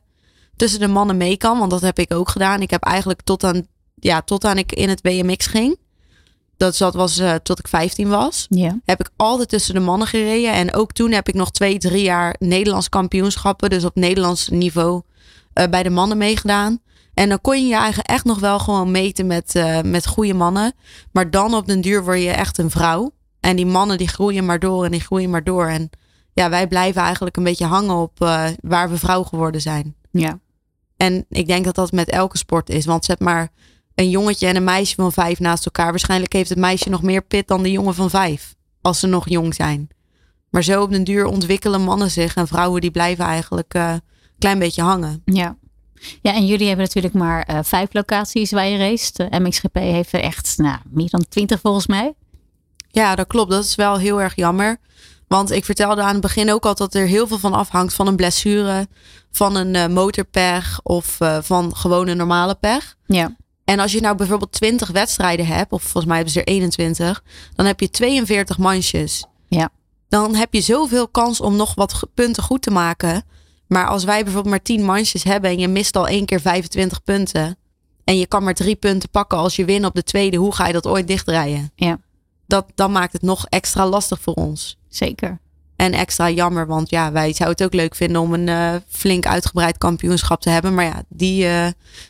[SPEAKER 3] tussen de mannen mee kan. Want dat heb ik ook gedaan. Ik heb eigenlijk tot aan, ja, tot aan ik in het BMX ging. Dat zat was eh, tot ik 15 was.
[SPEAKER 2] Ja.
[SPEAKER 3] Heb ik altijd tussen de mannen gereden. En ook toen heb ik nog twee, drie jaar Nederlands kampioenschappen. Dus op Nederlands niveau eh, bij de mannen meegedaan. En dan kon je je eigen echt nog wel gewoon meten met, eh, met goede mannen. Maar dan op den duur word je echt een vrouw. En die mannen die groeien maar door en die groeien maar door. En ja, wij blijven eigenlijk een beetje hangen op eh, waar we vrouw geworden zijn.
[SPEAKER 2] Ja.
[SPEAKER 3] En ik denk dat dat met elke sport is. Want zet maar een jongetje en een meisje van vijf naast elkaar. Waarschijnlijk heeft het meisje nog meer pit dan de jongen van vijf. Als ze nog jong zijn. Maar zo op den duur ontwikkelen mannen zich. En vrouwen die blijven eigenlijk klein beetje hangen.
[SPEAKER 2] Ja. Ja, en jullie hebben natuurlijk maar eh, vijf locaties waar je race. De MXGP heeft er echt nou, meer dan twintig volgens mij.
[SPEAKER 3] Ja, dat klopt. Dat is wel heel erg jammer. Want ik vertelde aan het begin ook al dat er heel veel van afhangt van een blessure, van een eh, motorpech of eh, van gewoon een normale pech.
[SPEAKER 2] Ja.
[SPEAKER 3] En als je nou bijvoorbeeld 20 wedstrijden hebt, of volgens mij hebben ze er 21, dan heb je 42 mansjes.
[SPEAKER 2] Ja.
[SPEAKER 3] Dan heb je zoveel kans om nog wat punten goed te maken. Maar als wij bijvoorbeeld maar 10 mansjes hebben en je mist al één keer 25 punten. En je kan maar drie punten pakken als je wint op de tweede, hoe ga je dat ooit dichtrijden?
[SPEAKER 2] Ja.
[SPEAKER 3] Dat, dan maakt het nog extra lastig voor ons.
[SPEAKER 2] Zeker.
[SPEAKER 3] En extra jammer, want ja, wij zouden het ook leuk vinden om een eh, flink uitgebreid kampioenschap te hebben. Maar ja, die, eh,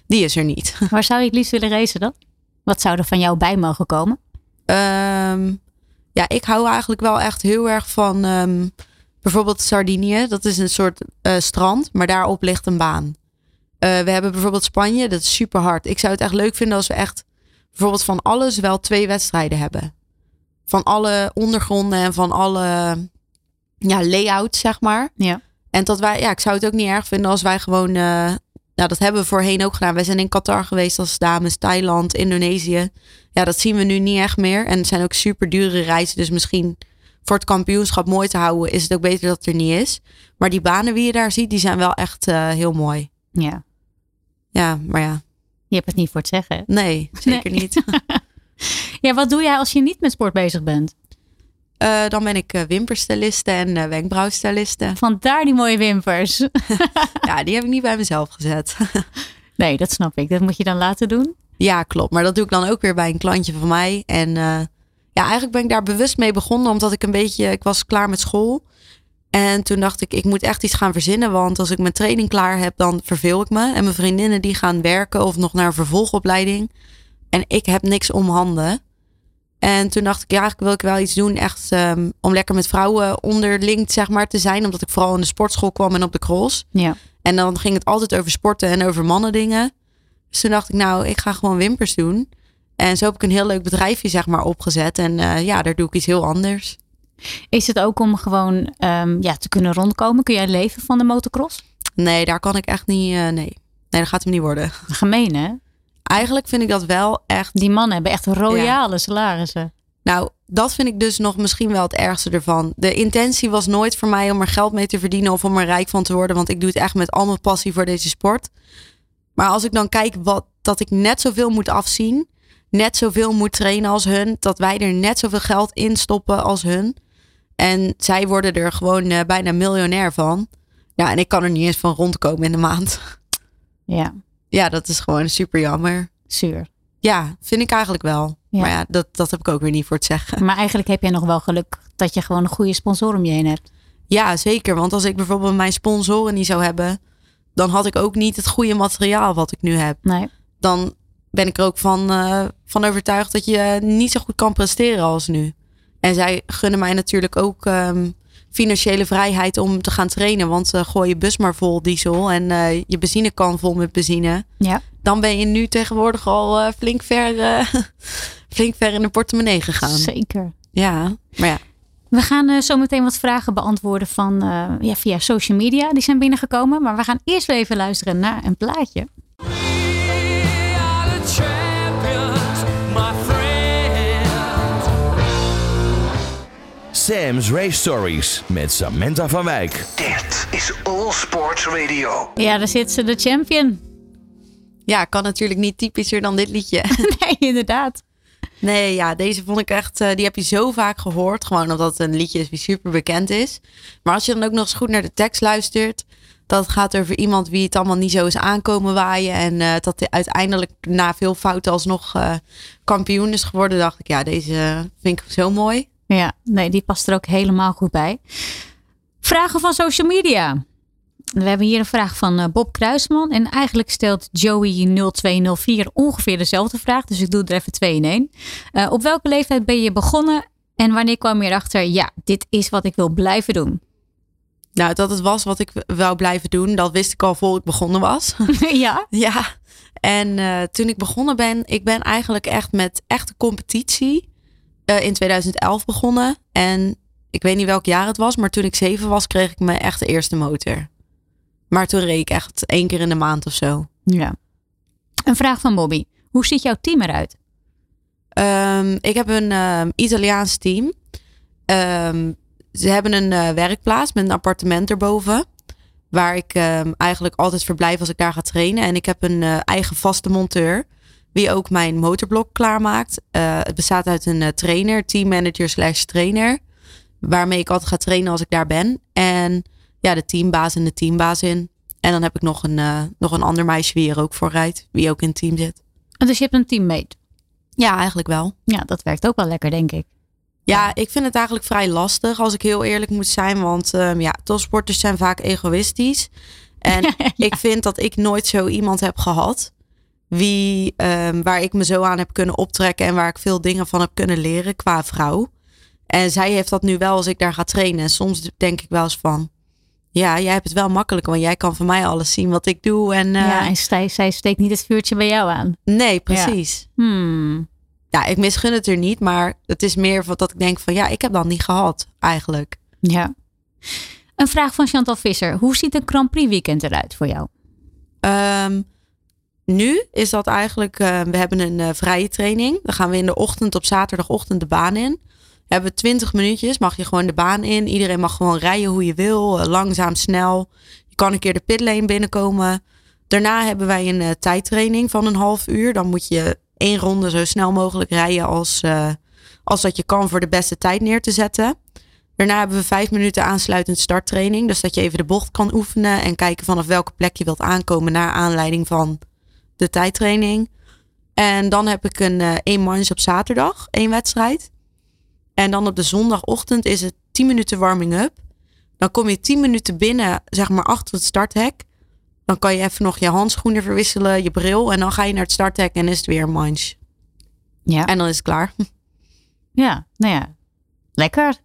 [SPEAKER 3] die is er niet. <laughs>
[SPEAKER 2] Waar zou je het liefst willen racen dan? Wat zou er van jou bij mogen komen?
[SPEAKER 3] Ehm, ja, ik hou eigenlijk wel echt heel erg van ehm, bijvoorbeeld Sardinië. Dat is een soort eh, strand, maar daarop ligt een baan. Eh, we hebben bijvoorbeeld Spanje, dat is super hard. Ik zou het echt leuk vinden als we echt bijvoorbeeld van alles wel twee wedstrijden hebben. Van alle ondergronden en van alle ja, layouts, zeg maar.
[SPEAKER 2] Ja.
[SPEAKER 3] En dat wij, ja, ik zou het ook niet erg vinden als wij gewoon, eh, nou dat hebben we voorheen ook gedaan. Wij zijn in Qatar geweest als dames, Thailand, Indonesië. Ja, dat zien we nu niet echt meer. En het zijn ook super dure reizen. Dus misschien voor het kampioenschap mooi te houden, is het ook beter dat het er niet is. Maar die banen die je daar ziet, die zijn wel echt eh, heel mooi.
[SPEAKER 2] Ja.
[SPEAKER 3] Ja, maar ja,
[SPEAKER 2] Je hebt het niet voor het zeggen.
[SPEAKER 3] nee, <laughs> zeker
[SPEAKER 2] Nee.
[SPEAKER 3] niet. <laughs>
[SPEAKER 2] Ja, wat doe jij als je niet met sport bezig bent?
[SPEAKER 3] Eh, dan ben ik uh, wimperstyliste en uh, wenkbrauwstyliste.
[SPEAKER 2] Vandaar die mooie wimpers. <laughs>
[SPEAKER 3] ja, die heb ik niet bij mezelf gezet.
[SPEAKER 2] nee, dat snap ik. Dat moet je dan laten doen.
[SPEAKER 3] Ja, klopt. Maar dat doe ik dan ook weer bij een klantje van mij. En ja, eigenlijk ben ik daar bewust mee begonnen. Omdat ik een beetje, ik was klaar met school. En toen dacht ik, ik moet echt iets gaan verzinnen. Want als ik mijn training klaar heb, dan verveel ik me. En mijn vriendinnen die gaan werken of nog naar een vervolgopleiding. En ik heb niks om handen. En toen dacht ik, ja, eigenlijk wil ik wel iets doen echt um, om lekker met vrouwen onderling zeg maar te zijn. Omdat ik vooral in de sportschool kwam en op de cross.
[SPEAKER 2] Ja.
[SPEAKER 3] En dan ging het altijd over sporten en over mannen dingen. Dus toen dacht ik, nou, ik ga gewoon wimpers doen. En zo heb ik een heel leuk bedrijfje zeg maar opgezet. En uh, ja, daar doe ik iets heel anders.
[SPEAKER 2] Is het ook om gewoon um, ja, te kunnen rondkomen? Kun jij leven van de motocross?
[SPEAKER 3] Nee, daar kan ik echt niet, uh, nee. Nee, dat gaat hem niet worden.
[SPEAKER 2] Gemeen hè?
[SPEAKER 3] Eigenlijk vind ik dat wel echt...
[SPEAKER 2] Die mannen hebben echt royale ja. salarissen.
[SPEAKER 3] Nou, dat vind ik dus nog misschien wel het ergste ervan. De intentie was nooit voor mij om er geld mee te verdienen of om er rijk van te worden. Want ik doe het echt met al mijn passie voor deze sport. Maar als ik dan kijk wat, dat ik net zoveel moet afzien. Net zoveel moet trainen als hun. Dat wij er net zoveel geld in stoppen als hun. En zij worden er gewoon eh, bijna miljonair van. Ja, en ik kan er niet eens van rondkomen in de maand.
[SPEAKER 2] Ja,
[SPEAKER 3] Ja, dat is gewoon super jammer.
[SPEAKER 2] zuur.
[SPEAKER 3] Ja, vind ik eigenlijk wel.
[SPEAKER 2] Ja.
[SPEAKER 3] Maar ja, dat, dat heb ik ook weer niet voor te zeggen.
[SPEAKER 2] Maar eigenlijk heb jij nog wel geluk dat je gewoon een goede sponsor om je heen hebt.
[SPEAKER 3] Ja, zeker. Want als ik bijvoorbeeld mijn sponsoren niet zou hebben, dan had ik ook niet het goede materiaal wat ik nu heb.
[SPEAKER 2] Nee.
[SPEAKER 3] Dan ben ik er ook van, eh, van overtuigd dat je niet zo goed kan presteren als nu. En zij gunnen mij natuurlijk ook ehm, financiële vrijheid om te gaan trainen. Want eh, gooi je bus maar vol diesel en eh, je benzinekan vol met benzine.
[SPEAKER 2] Ja.
[SPEAKER 3] Dan ben je nu tegenwoordig al eh, flink, ver, eh, <laughs> flink ver in de portemonnee gegaan.
[SPEAKER 2] Zeker.
[SPEAKER 3] Ja, maar ja.
[SPEAKER 2] We gaan eh, zo meteen wat vragen beantwoorden van, eh, ja, via social media. Die zijn binnengekomen. Maar we gaan eerst weer even luisteren naar een plaatje.
[SPEAKER 1] Sam's Race Stories met Samantha van Wijk.
[SPEAKER 5] Dit is All Sports Radio.
[SPEAKER 2] Ja, daar zit ze, de champion.
[SPEAKER 3] Ja, kan natuurlijk niet typischer dan dit liedje. <laughs>
[SPEAKER 2] Nee, inderdaad.
[SPEAKER 3] Nee, ja, deze vond ik echt, eh, die heb je zo vaak gehoord. Gewoon omdat het een liedje is die super bekend is. Maar als je dan ook nog eens goed naar de tekst luistert. Dat het gaat over iemand wie het allemaal niet zo is aankomen waaien. En eh, dat hij uiteindelijk na veel fouten alsnog eh, kampioen is geworden. Dacht ik, ja, deze vind ik zo mooi.
[SPEAKER 2] Ja, nee, die past er ook helemaal goed bij. Vragen van social media. We hebben hier een vraag van eh, Bob Kruisman. En eigenlijk stelt Joey0204 ongeveer dezelfde vraag. Dus ik doe er even twee in één. Eh, op welke leeftijd ben je begonnen? En wanneer kwam je erachter? Ja, dit is wat ik wil blijven doen.
[SPEAKER 3] Nou, dat het was wat ik wou blijven doen. Dat wist ik al voor ik begonnen was. <laughs> <laughs>
[SPEAKER 2] ja.
[SPEAKER 3] Ja, en eh, toen ik begonnen ben, ik ben eigenlijk echt met echte competitie eh, in 2011 begonnen. En ik weet niet welk jaar het was, maar toen ik zeven was, kreeg ik mijn echte eerste motor. Maar toen reed ik echt één keer in de maand of zo.
[SPEAKER 2] ja. Een vraag van Bobby. Hoe ziet jouw team eruit?
[SPEAKER 3] Ehm, ik heb een ehm, Italiaans team. Ehm, ze hebben een eh, werkplaats met een appartement erboven. Waar ik eigenlijk altijd verblijf als ik daar ga trainen. En ik heb een eh, eigen vaste monteur. Wie ook mijn motorblok klaarmaakt. Eh, het bestaat uit een eh, trainer, teammanager slash trainer. Waarmee ik altijd ga trainen als ik daar ben. En ja, de teambaas en de teambaas in. En dan heb ik nog een, eh, nog een ander meisje wie er ook voor rijdt. Wie ook in het team zit.
[SPEAKER 2] Dus je hebt een teammate.
[SPEAKER 3] Ja, eigenlijk wel.
[SPEAKER 2] Ja, dat werkt ook wel lekker, denk ik.
[SPEAKER 3] Ja, ik vind het eigenlijk vrij lastig als ik heel eerlijk moet zijn. Want ehm, ja, topsporters zijn vaak egoïstisch. En <laughs> ik vind dat ik nooit zo iemand heb gehad. Wie, ehm, waar ik me zo aan heb kunnen optrekken. En waar ik veel dingen van heb kunnen leren qua vrouw. En zij heeft dat nu wel als ik daar ga trainen. En soms denk ik wel eens van. Ja, jij hebt het wel makkelijker. Want jij kan van mij alles zien wat ik doe. En, eh,
[SPEAKER 2] ja, en zij, zij steekt niet het vuurtje bij jou aan.
[SPEAKER 3] Nee, precies.
[SPEAKER 2] Hmm.
[SPEAKER 3] Ja, ik misgun het er niet. Maar het is meer van dat ik denk van ja, ik heb dat niet gehad eigenlijk.
[SPEAKER 2] Ja. Een vraag van Chantal Visser. Hoe ziet een Grand Prix weekend eruit voor jou?
[SPEAKER 3] Ehm, nu is dat eigenlijk, eh, we hebben een eh, vrije training. Dan gaan we in de ochtend op zaterdagochtend de baan in. We hebben 20 minuutjes, mag je gewoon de baan in. Iedereen mag gewoon rijden hoe je wil, eh, langzaam, snel. Je kan een keer de pitlane binnenkomen. Daarna hebben wij een tijdtraining van een half uur. Dan moet je één ronde zo snel mogelijk rijden als, als dat je kan voor de beste tijd neer te zetten. Daarna hebben we vijf minuten aansluitend starttraining. Dus dat je even de bocht kan oefenen en kijken vanaf welke plek je wilt aankomen naar aanleiding van de tijdtraining. En dan heb ik een eh één manche op zaterdag, één wedstrijd. En dan op de zondagochtend is het 10 minuten warming up. Dan kom je 10 minuten binnen, zeg maar achter het starthek. Dan kan je even nog je handschoenen verwisselen, je bril. En dan ga je naar het starthek en is het weer een manche.
[SPEAKER 2] Ja.
[SPEAKER 3] En dan is het klaar. <laughs>
[SPEAKER 2] Ja, nou ja. Lekker.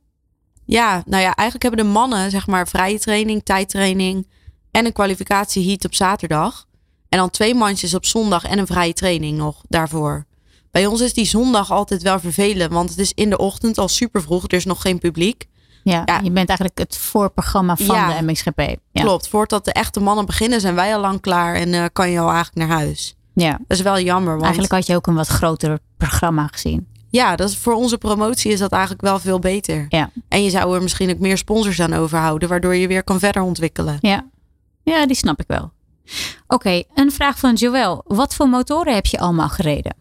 [SPEAKER 3] Ja, nou ja, eigenlijk hebben de mannen zeg maar vrije training, tijdtraining en een kwalificatieheat op zaterdag. En dan twee mandjes op zondag en een vrije training nog daarvoor. Bij ons is die zondag altijd wel vervelend, want het is in de ochtend al super vroeg. Er is nog geen publiek.
[SPEAKER 2] Ja,
[SPEAKER 3] Ja.
[SPEAKER 2] je bent eigenlijk het voorprogramma van
[SPEAKER 3] Ja.
[SPEAKER 2] de MXGP. Ja.
[SPEAKER 3] Klopt, voordat de echte mannen beginnen zijn wij al lang klaar en eh, kan je al eigenlijk naar huis.
[SPEAKER 2] Ja.
[SPEAKER 3] Dat is wel jammer, want
[SPEAKER 2] Eigenlijk had je ook een wat groter programma gezien.
[SPEAKER 3] ja, dat is, voor onze promotie is dat eigenlijk wel veel beter.
[SPEAKER 2] Ja.
[SPEAKER 3] En je zou er misschien ook meer sponsors aan overhouden, waardoor je weer kan verder ontwikkelen.
[SPEAKER 2] Ja, ja die snap ik wel. Oké, een vraag van Joël. Wat voor motoren heb je allemaal gereden?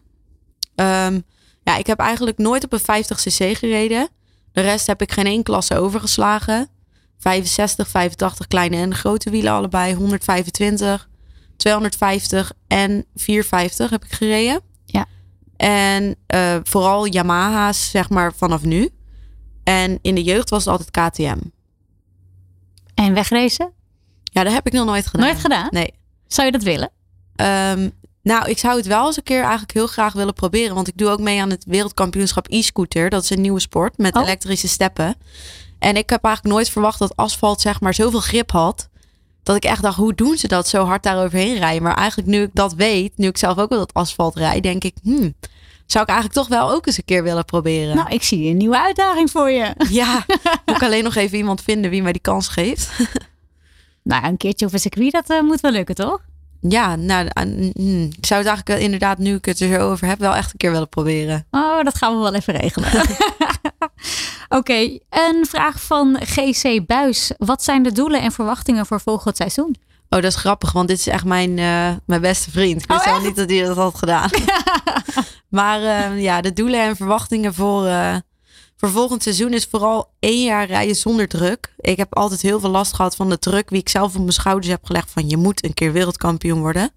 [SPEAKER 3] Ehm, ja, ik heb eigenlijk nooit op een 50cc gereden. De rest heb ik geen één klasse overgeslagen. 65, 85 kleine en grote wielen allebei. 125, 250 en 450 heb ik gereden.
[SPEAKER 2] Ja.
[SPEAKER 3] En eh, vooral Yamaha's, zeg maar, vanaf nu. En in de jeugd was het altijd KTM.
[SPEAKER 2] En wegracen?
[SPEAKER 3] Ja, dat heb ik nog nooit gedaan.
[SPEAKER 2] Nooit gedaan?
[SPEAKER 3] Nee.
[SPEAKER 2] Zou je dat willen?
[SPEAKER 3] Ehm, nou, ik zou het wel eens een keer eigenlijk heel graag willen proberen. Want ik doe ook mee aan het wereldkampioenschap e-scooter. Dat is een nieuwe sport met
[SPEAKER 2] Oh.
[SPEAKER 3] elektrische steppen. En ik heb eigenlijk nooit verwacht dat asfalt zeg maar zoveel grip had. Dat ik echt dacht, hoe doen ze dat zo hard daaroverheen rijden? Maar eigenlijk nu ik dat weet, nu ik zelf ook wel dat asfalt rijd, denk ik, hmm, zou ik eigenlijk toch wel ook eens een keer willen proberen.
[SPEAKER 2] Nou, ik zie een nieuwe uitdaging voor je.
[SPEAKER 3] Ja, <laughs> moet ik alleen nog even iemand vinden wie mij die kans geeft.
[SPEAKER 2] Nou, een keertje op een circuit, dat eh, moet wel lukken, toch?
[SPEAKER 3] Ja, nou, eh, ik zou het eigenlijk eh, inderdaad, nu ik het er zo over heb, wel echt een keer willen proberen.
[SPEAKER 2] Oh, dat gaan we wel even regelen. <laughs> Oké, een vraag van GC Buis. Wat zijn de doelen en verwachtingen voor volgend seizoen?
[SPEAKER 3] Oh, dat is grappig, want dit is echt mijn, mijn beste vriend. Ik wist
[SPEAKER 2] Oh,
[SPEAKER 3] niet dat hij dat had gedaan. <laughs> maar eh, ja, de doelen en verwachtingen voor, voor volgend seizoen is vooral één jaar rijden zonder druk. Ik heb altijd heel veel last gehad van de druk die ik zelf op mijn schouders heb gelegd van je moet een keer wereldkampioen worden.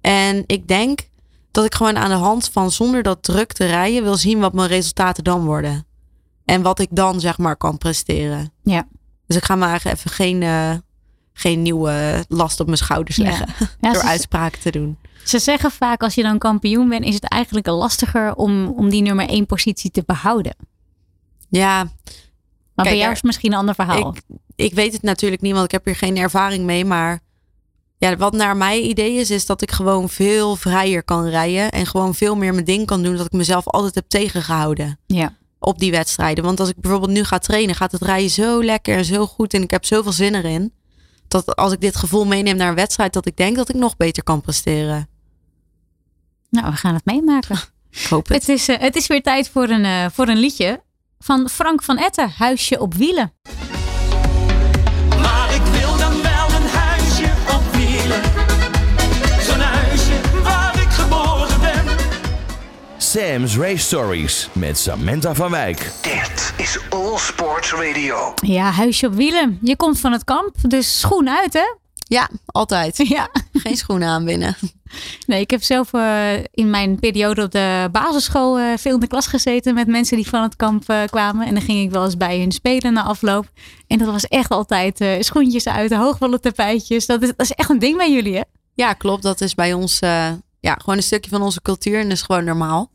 [SPEAKER 3] En ik denk dat ik gewoon aan de hand van zonder dat druk te rijden wil zien wat mijn resultaten dan worden. En wat ik dan zeg maar kan presteren.
[SPEAKER 2] Ja.
[SPEAKER 3] Dus ik ga maar even geen, eh, geen nieuwe last op mijn schouders leggen.
[SPEAKER 2] Ja, <laughs>
[SPEAKER 3] door uitspraken te doen.
[SPEAKER 2] ze zeggen vaak als je dan kampioen bent, is het eigenlijk lastiger om, om die nummer één positie te behouden.
[SPEAKER 3] Ja,
[SPEAKER 2] Maar
[SPEAKER 3] Kijk,
[SPEAKER 2] bij jou is misschien een ander verhaal.
[SPEAKER 3] ik, ik weet het natuurlijk niet, want ik heb hier geen ervaring mee. Maar ja, wat naar mijn idee is, is dat ik gewoon veel vrijer kan rijden. En gewoon veel meer mijn ding kan doen. Dat ik mezelf altijd heb tegengehouden
[SPEAKER 2] ja.
[SPEAKER 3] op die wedstrijden. Want als ik bijvoorbeeld nu ga trainen, gaat het rijden zo lekker en zo goed. En ik heb zoveel zin erin. Dat als ik dit gevoel meeneem naar een wedstrijd, dat ik denk dat ik nog beter kan presteren.
[SPEAKER 2] Nou, we gaan het meemaken. <laughs>
[SPEAKER 3] Ik hoop het.
[SPEAKER 2] het, is, eh, het is weer tijd voor een, eh, voor een liedje van Frank van Etten, Huisje op Wielen.
[SPEAKER 7] Maar ik wil dan wel een huisje op wielen. Zo'n huisje waar ik geboren ben.
[SPEAKER 1] Sam's Race Stories met Samantha van Wijk.
[SPEAKER 5] Dit is All Sports Radio.
[SPEAKER 2] Ja, Huisje op Wielen. Je komt van het kamp, dus schoen uit hè?
[SPEAKER 3] Ja, altijd. <laughs>
[SPEAKER 2] Ja.
[SPEAKER 3] Geen schoenen aan binnen.
[SPEAKER 2] Nee, ik heb zelf eh, in mijn periode op de basisschool eh, veel in de klas gezeten met mensen die van het kamp eh, kwamen. En dan ging ik wel eens bij hun spelen na afloop. En dat was echt altijd schoentjes uit, hoogwolle tapijtjes. Dat is, dat is echt een ding bij jullie hè?
[SPEAKER 3] Ja, klopt. Dat is bij ons ja, gewoon een stukje van onze cultuur en dat is gewoon normaal.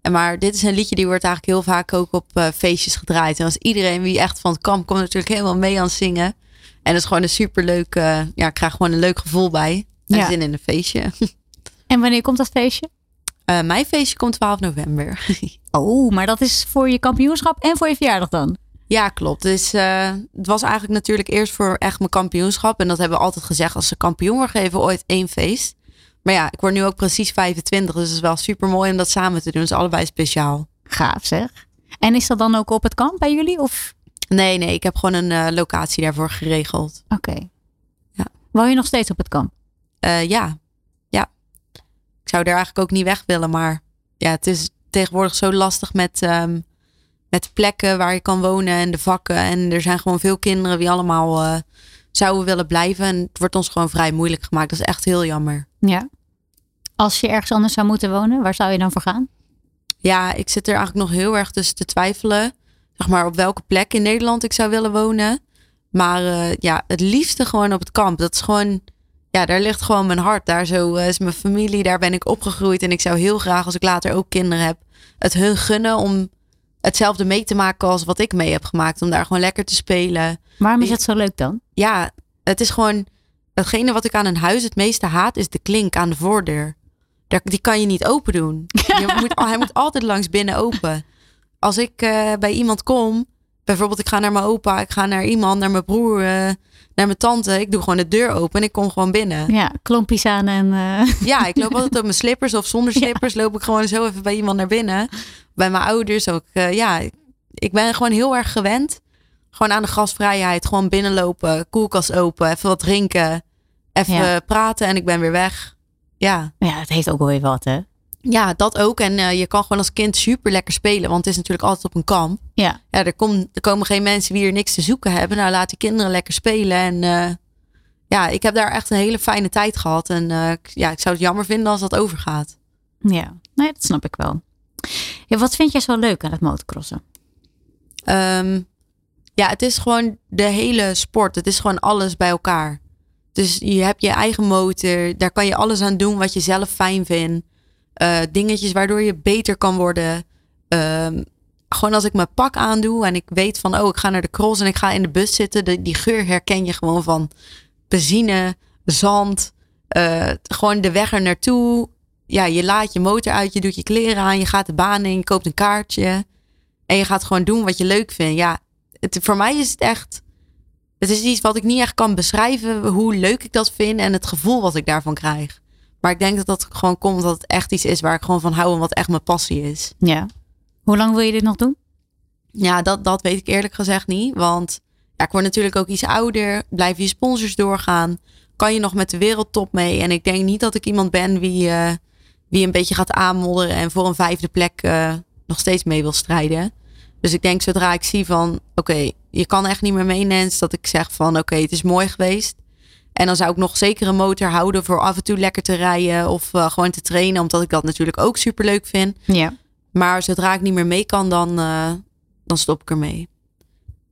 [SPEAKER 3] En maar dit is een liedje die wordt eigenlijk heel vaak ook op feestjes gedraaid. En als iedereen wie echt van het kamp komt natuurlijk helemaal mee aan het zingen. En dat is gewoon een superleuk, eh, ja, ik krijg gewoon een leuk gevoel bij. En
[SPEAKER 2] Ja.
[SPEAKER 3] zin in een feestje. <laughs>
[SPEAKER 2] En wanneer komt dat feestje?
[SPEAKER 3] Eh, mijn feestje komt 12 november. <laughs>
[SPEAKER 2] Oh, maar dat is voor je kampioenschap en voor je verjaardag dan?
[SPEAKER 3] ja, klopt. Dus eh, het was eigenlijk natuurlijk eerst voor echt mijn kampioenschap. En dat hebben we altijd gezegd. Als ze kampioen worden, geven we ooit één feest. Maar ja, ik word nu ook precies 25. Dus het is wel super mooi om dat samen te doen. Het is allebei speciaal.
[SPEAKER 2] Gaaf zeg. En is dat dan ook op het kamp bij jullie? Of
[SPEAKER 3] Nee, nee, ik heb gewoon een eh, locatie daarvoor geregeld.
[SPEAKER 2] oké.
[SPEAKER 3] Ja.
[SPEAKER 2] Woon je nog steeds op het kamp?
[SPEAKER 3] Eh, ja, ja. Ik zou er eigenlijk ook niet weg willen, maar ja, het is tegenwoordig zo lastig met, ehm, met plekken waar je kan wonen en de vakken. En er zijn gewoon veel kinderen die allemaal eh, zouden willen blijven. En het wordt ons gewoon vrij moeilijk gemaakt. Dat is echt heel jammer.
[SPEAKER 2] Ja. Als je ergens anders zou moeten wonen, waar zou je dan voor gaan?
[SPEAKER 3] Ja, ik zit er eigenlijk nog heel erg tussen te twijfelen. Zeg maar op welke plek in Nederland ik zou willen wonen. Maar eh, ja, het liefste gewoon op het kamp. Dat is gewoon, ja, daar ligt gewoon mijn hart. Daar zo eh, is mijn familie, daar ben ik opgegroeid. En ik zou heel graag, als ik later ook kinderen heb, het hun gunnen om hetzelfde mee te maken als wat ik mee heb gemaakt. Om daar gewoon lekker te spelen.
[SPEAKER 2] Waarom is het zo leuk dan?
[SPEAKER 3] Ja, het is gewoon, hetgene wat ik aan een huis het meeste haat, is de klink aan de voordeur. Daar, die kan je niet open doen. <laughs> Je moet, hij moet altijd langs binnen open. Als ik eh, bij iemand kom, bijvoorbeeld ik ga naar mijn opa, ik ga naar iemand, naar mijn broer, eh, naar mijn tante. Ik doe gewoon de deur open en ik kom gewoon binnen.
[SPEAKER 2] Ja, klompjes aan en... eh,
[SPEAKER 3] Ja, ik loop altijd op mijn slippers of zonder <laughs> slippers loop ik gewoon zo even bij iemand naar binnen. bij mijn ouders ook. ja, ik- ben gewoon heel erg gewend. Gewoon aan de gasvrijheid. Gewoon binnenlopen, koelkast open, even wat drinken. Even
[SPEAKER 2] Ja.
[SPEAKER 3] praten en ik ben weer weg. Ja,
[SPEAKER 2] Ja, het heeft ook wel weer wat, hè?
[SPEAKER 3] Ja dat ook. En eh, je kan gewoon als kind super lekker spelen. Want het is natuurlijk altijd op een kamp.
[SPEAKER 2] Ja.
[SPEAKER 3] Ja, er, kom, er komen geen mensen die hier niks te zoeken hebben. Nou, laat die kinderen lekker spelen. En eh, ja, ik heb daar echt een hele fijne tijd gehad. En eh, ja, ik zou het jammer vinden als dat overgaat.
[SPEAKER 2] Ja, nee, dat snap ik wel. Ja, wat vind jij zo leuk aan het motocrossen?
[SPEAKER 3] Ehm, ja, het is gewoon de hele sport. Het is gewoon alles bij elkaar. Dus je hebt je eigen motor. Daar kan je alles aan doen wat je zelf fijn vindt. Eh, dingetjes waardoor je beter kan worden. Ehm, gewoon als ik mijn pak aandoe en ik weet van, oh, ik ga naar de cross en ik ga in de bus zitten. Die geur herken je gewoon van benzine, zand, eh, gewoon de weg er naartoe. Ja, je laat je motor uit, je doet je kleren aan, je gaat de baan in, je koopt een kaartje. En je gaat gewoon doen wat je leuk vindt. Ja, het, voor mij is het echt. Het is iets wat ik niet echt kan beschrijven hoe leuk ik dat vind en het gevoel wat ik daarvan krijg. Maar ik denk dat dat gewoon komt dat het echt iets is waar ik gewoon van hou en wat echt mijn passie is.
[SPEAKER 2] Ja. Hoe lang wil je dit nog doen?
[SPEAKER 3] Ja, dat, dat weet ik eerlijk gezegd niet. Want ja, ik word natuurlijk ook iets ouder. Blijven je sponsors doorgaan? Kan je nog met de wereldtop mee? En ik denk niet dat ik iemand ben wie, eh, wie een beetje gaat aanmodderen en voor een vijfde plek eh, nog steeds mee wil strijden. Dus ik denk zodra ik zie van oké, je kan echt niet meer mee, Nens, dat ik zeg van oké, het is mooi geweest. En dan zou ik nog zeker een motor houden voor af en toe lekker te rijden of eh, gewoon te trainen, omdat ik dat natuurlijk ook super leuk vind.
[SPEAKER 2] Ja.
[SPEAKER 3] Maar zodra ik niet meer mee kan, dan, eh, dan stop ik ermee.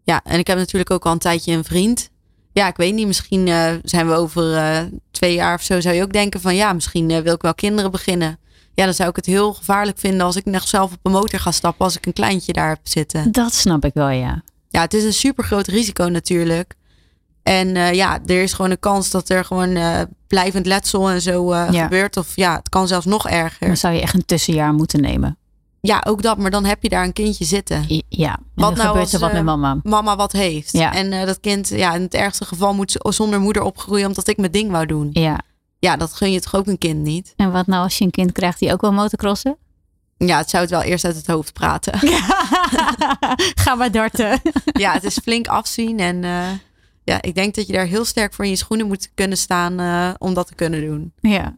[SPEAKER 3] Ja, en ik heb natuurlijk ook al een tijdje een vriend. Ja, ik weet niet, misschien eh, zijn we over twee jaar of zo, zou je ook denken van ja, misschien wil ik wel kinderen beginnen. Ja, dan zou ik het heel gevaarlijk vinden als ik nog zelf op een motor ga stappen als ik een kleintje daar heb zitten.
[SPEAKER 2] Dat snap ik wel, ja.
[SPEAKER 3] Ja, het is een super groot risico natuurlijk. En eh, ja, er is gewoon een kans dat er gewoon eh, blijvend letsel en zo eh,
[SPEAKER 2] Ja.
[SPEAKER 3] gebeurt. Of ja, het kan zelfs nog erger.
[SPEAKER 2] Dan zou je echt een tussenjaar moeten nemen.
[SPEAKER 3] Ja, ook dat. Maar dan heb je daar een kindje zitten.
[SPEAKER 2] I- Ja. En
[SPEAKER 3] Wat
[SPEAKER 2] dan
[SPEAKER 3] nou
[SPEAKER 2] gebeurt
[SPEAKER 3] als,
[SPEAKER 2] er wat met mama.
[SPEAKER 3] mama wat heeft.
[SPEAKER 2] Ja.
[SPEAKER 3] En dat kind, ja, in het ergste geval moet ze zonder moeder opgroeien omdat ik mijn ding wou doen.
[SPEAKER 2] Ja.
[SPEAKER 3] Ja, dat gun je toch ook een kind niet?
[SPEAKER 2] En wat nou als je een kind krijgt die ook wil motocrossen?
[SPEAKER 3] Ja, het zou het wel eerst uit het hoofd praten. <laughs>
[SPEAKER 2] Ga maar darten.
[SPEAKER 3] ja, het is flink afzien. En ja, ik denk dat je daar heel sterk voor in je schoenen moet kunnen staan eh, om dat te kunnen doen.
[SPEAKER 2] ja.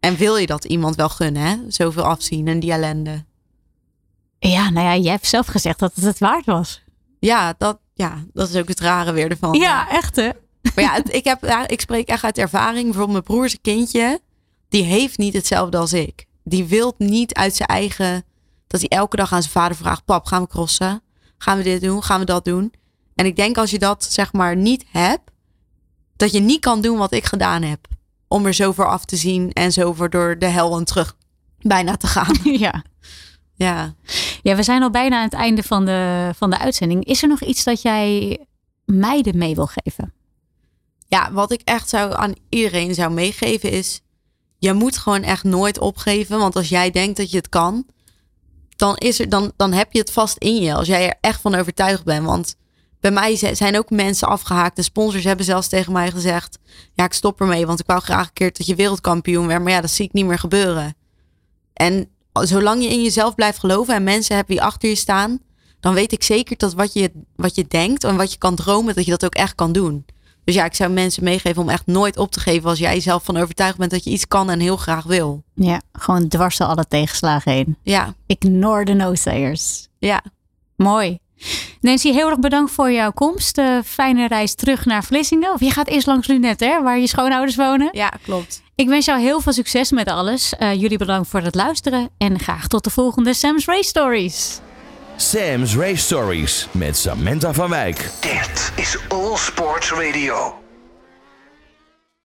[SPEAKER 3] En wil je dat iemand wel gunnen, hè? Zoveel afzien en die ellende.
[SPEAKER 2] Ja, nou ja, jij hebt zelf gezegd dat het het waard was.
[SPEAKER 3] Ja, dat, ja, dat is ook het rare weer ervan.
[SPEAKER 2] Ja, echt hè?
[SPEAKER 3] Maar ja, het- ik, heb, ja, ik spreek echt uit ervaring. Bijvoorbeeld mijn broer zijn kindje. Die heeft niet hetzelfde als ik. Die wil niet uit zijn eigen... Dat hij elke dag aan zijn vader vraagt... Pap, gaan we crossen? Gaan we dit doen? Gaan we dat doen? En ik denk als je dat zeg maar niet hebt... Dat je niet kan doen wat ik gedaan heb. Om er zo voor af te zien. En zo voor door de hel en terug bijna te gaan. <laughs>
[SPEAKER 2] Ja.
[SPEAKER 3] Ja.
[SPEAKER 2] Ja, we zijn al bijna aan het einde van de, van de uitzending. Is er nog iets dat jij meiden mee wil geven?
[SPEAKER 3] Ja, wat ik echt zou aan iedereen zou meegeven is... Je moet gewoon echt nooit opgeven. Want als jij denkt dat je het kan... Dan, is er, dan, dan heb je het vast in je. Als jij er echt van overtuigd bent. Want bij mij zi- zijn ook mensen afgehaakt. De sponsors hebben zelfs tegen mij gezegd... Ja, ik stop ermee. Want ik wou graag een keer dat je wereldkampioen werd. Maar ja, dat zie ik niet meer gebeuren. En zolang je in jezelf blijft geloven... en mensen hebt die achter je staan... dan weet ik zeker dat wat je, wat je denkt... en wat je kan dromen... dat je dat ook echt kan doen. Dus ja, ik zou mensen meegeven om echt nooit op te geven als jij jezelf van overtuigd bent dat je iets kan en heel graag wil.
[SPEAKER 2] Ja, gewoon dwars door alle tegenslagen heen.
[SPEAKER 3] Ja,
[SPEAKER 2] Ignore the no-sayers.
[SPEAKER 3] ja.
[SPEAKER 2] Mooi. Nancy, heel erg bedankt voor jouw komst. Eh, fijne reis terug naar Vlissingen. Of je gaat eerst langs Lunet, hè, waar je schoonouders wonen.
[SPEAKER 3] Ja, klopt.
[SPEAKER 2] Ik wens jou heel veel succes met alles. Eh, jullie bedankt voor het luisteren. En graag tot de volgende Sam's Race Stories.
[SPEAKER 1] Sam's Race Stories met Samantha van Wijk.
[SPEAKER 5] Dit is All Sports Radio.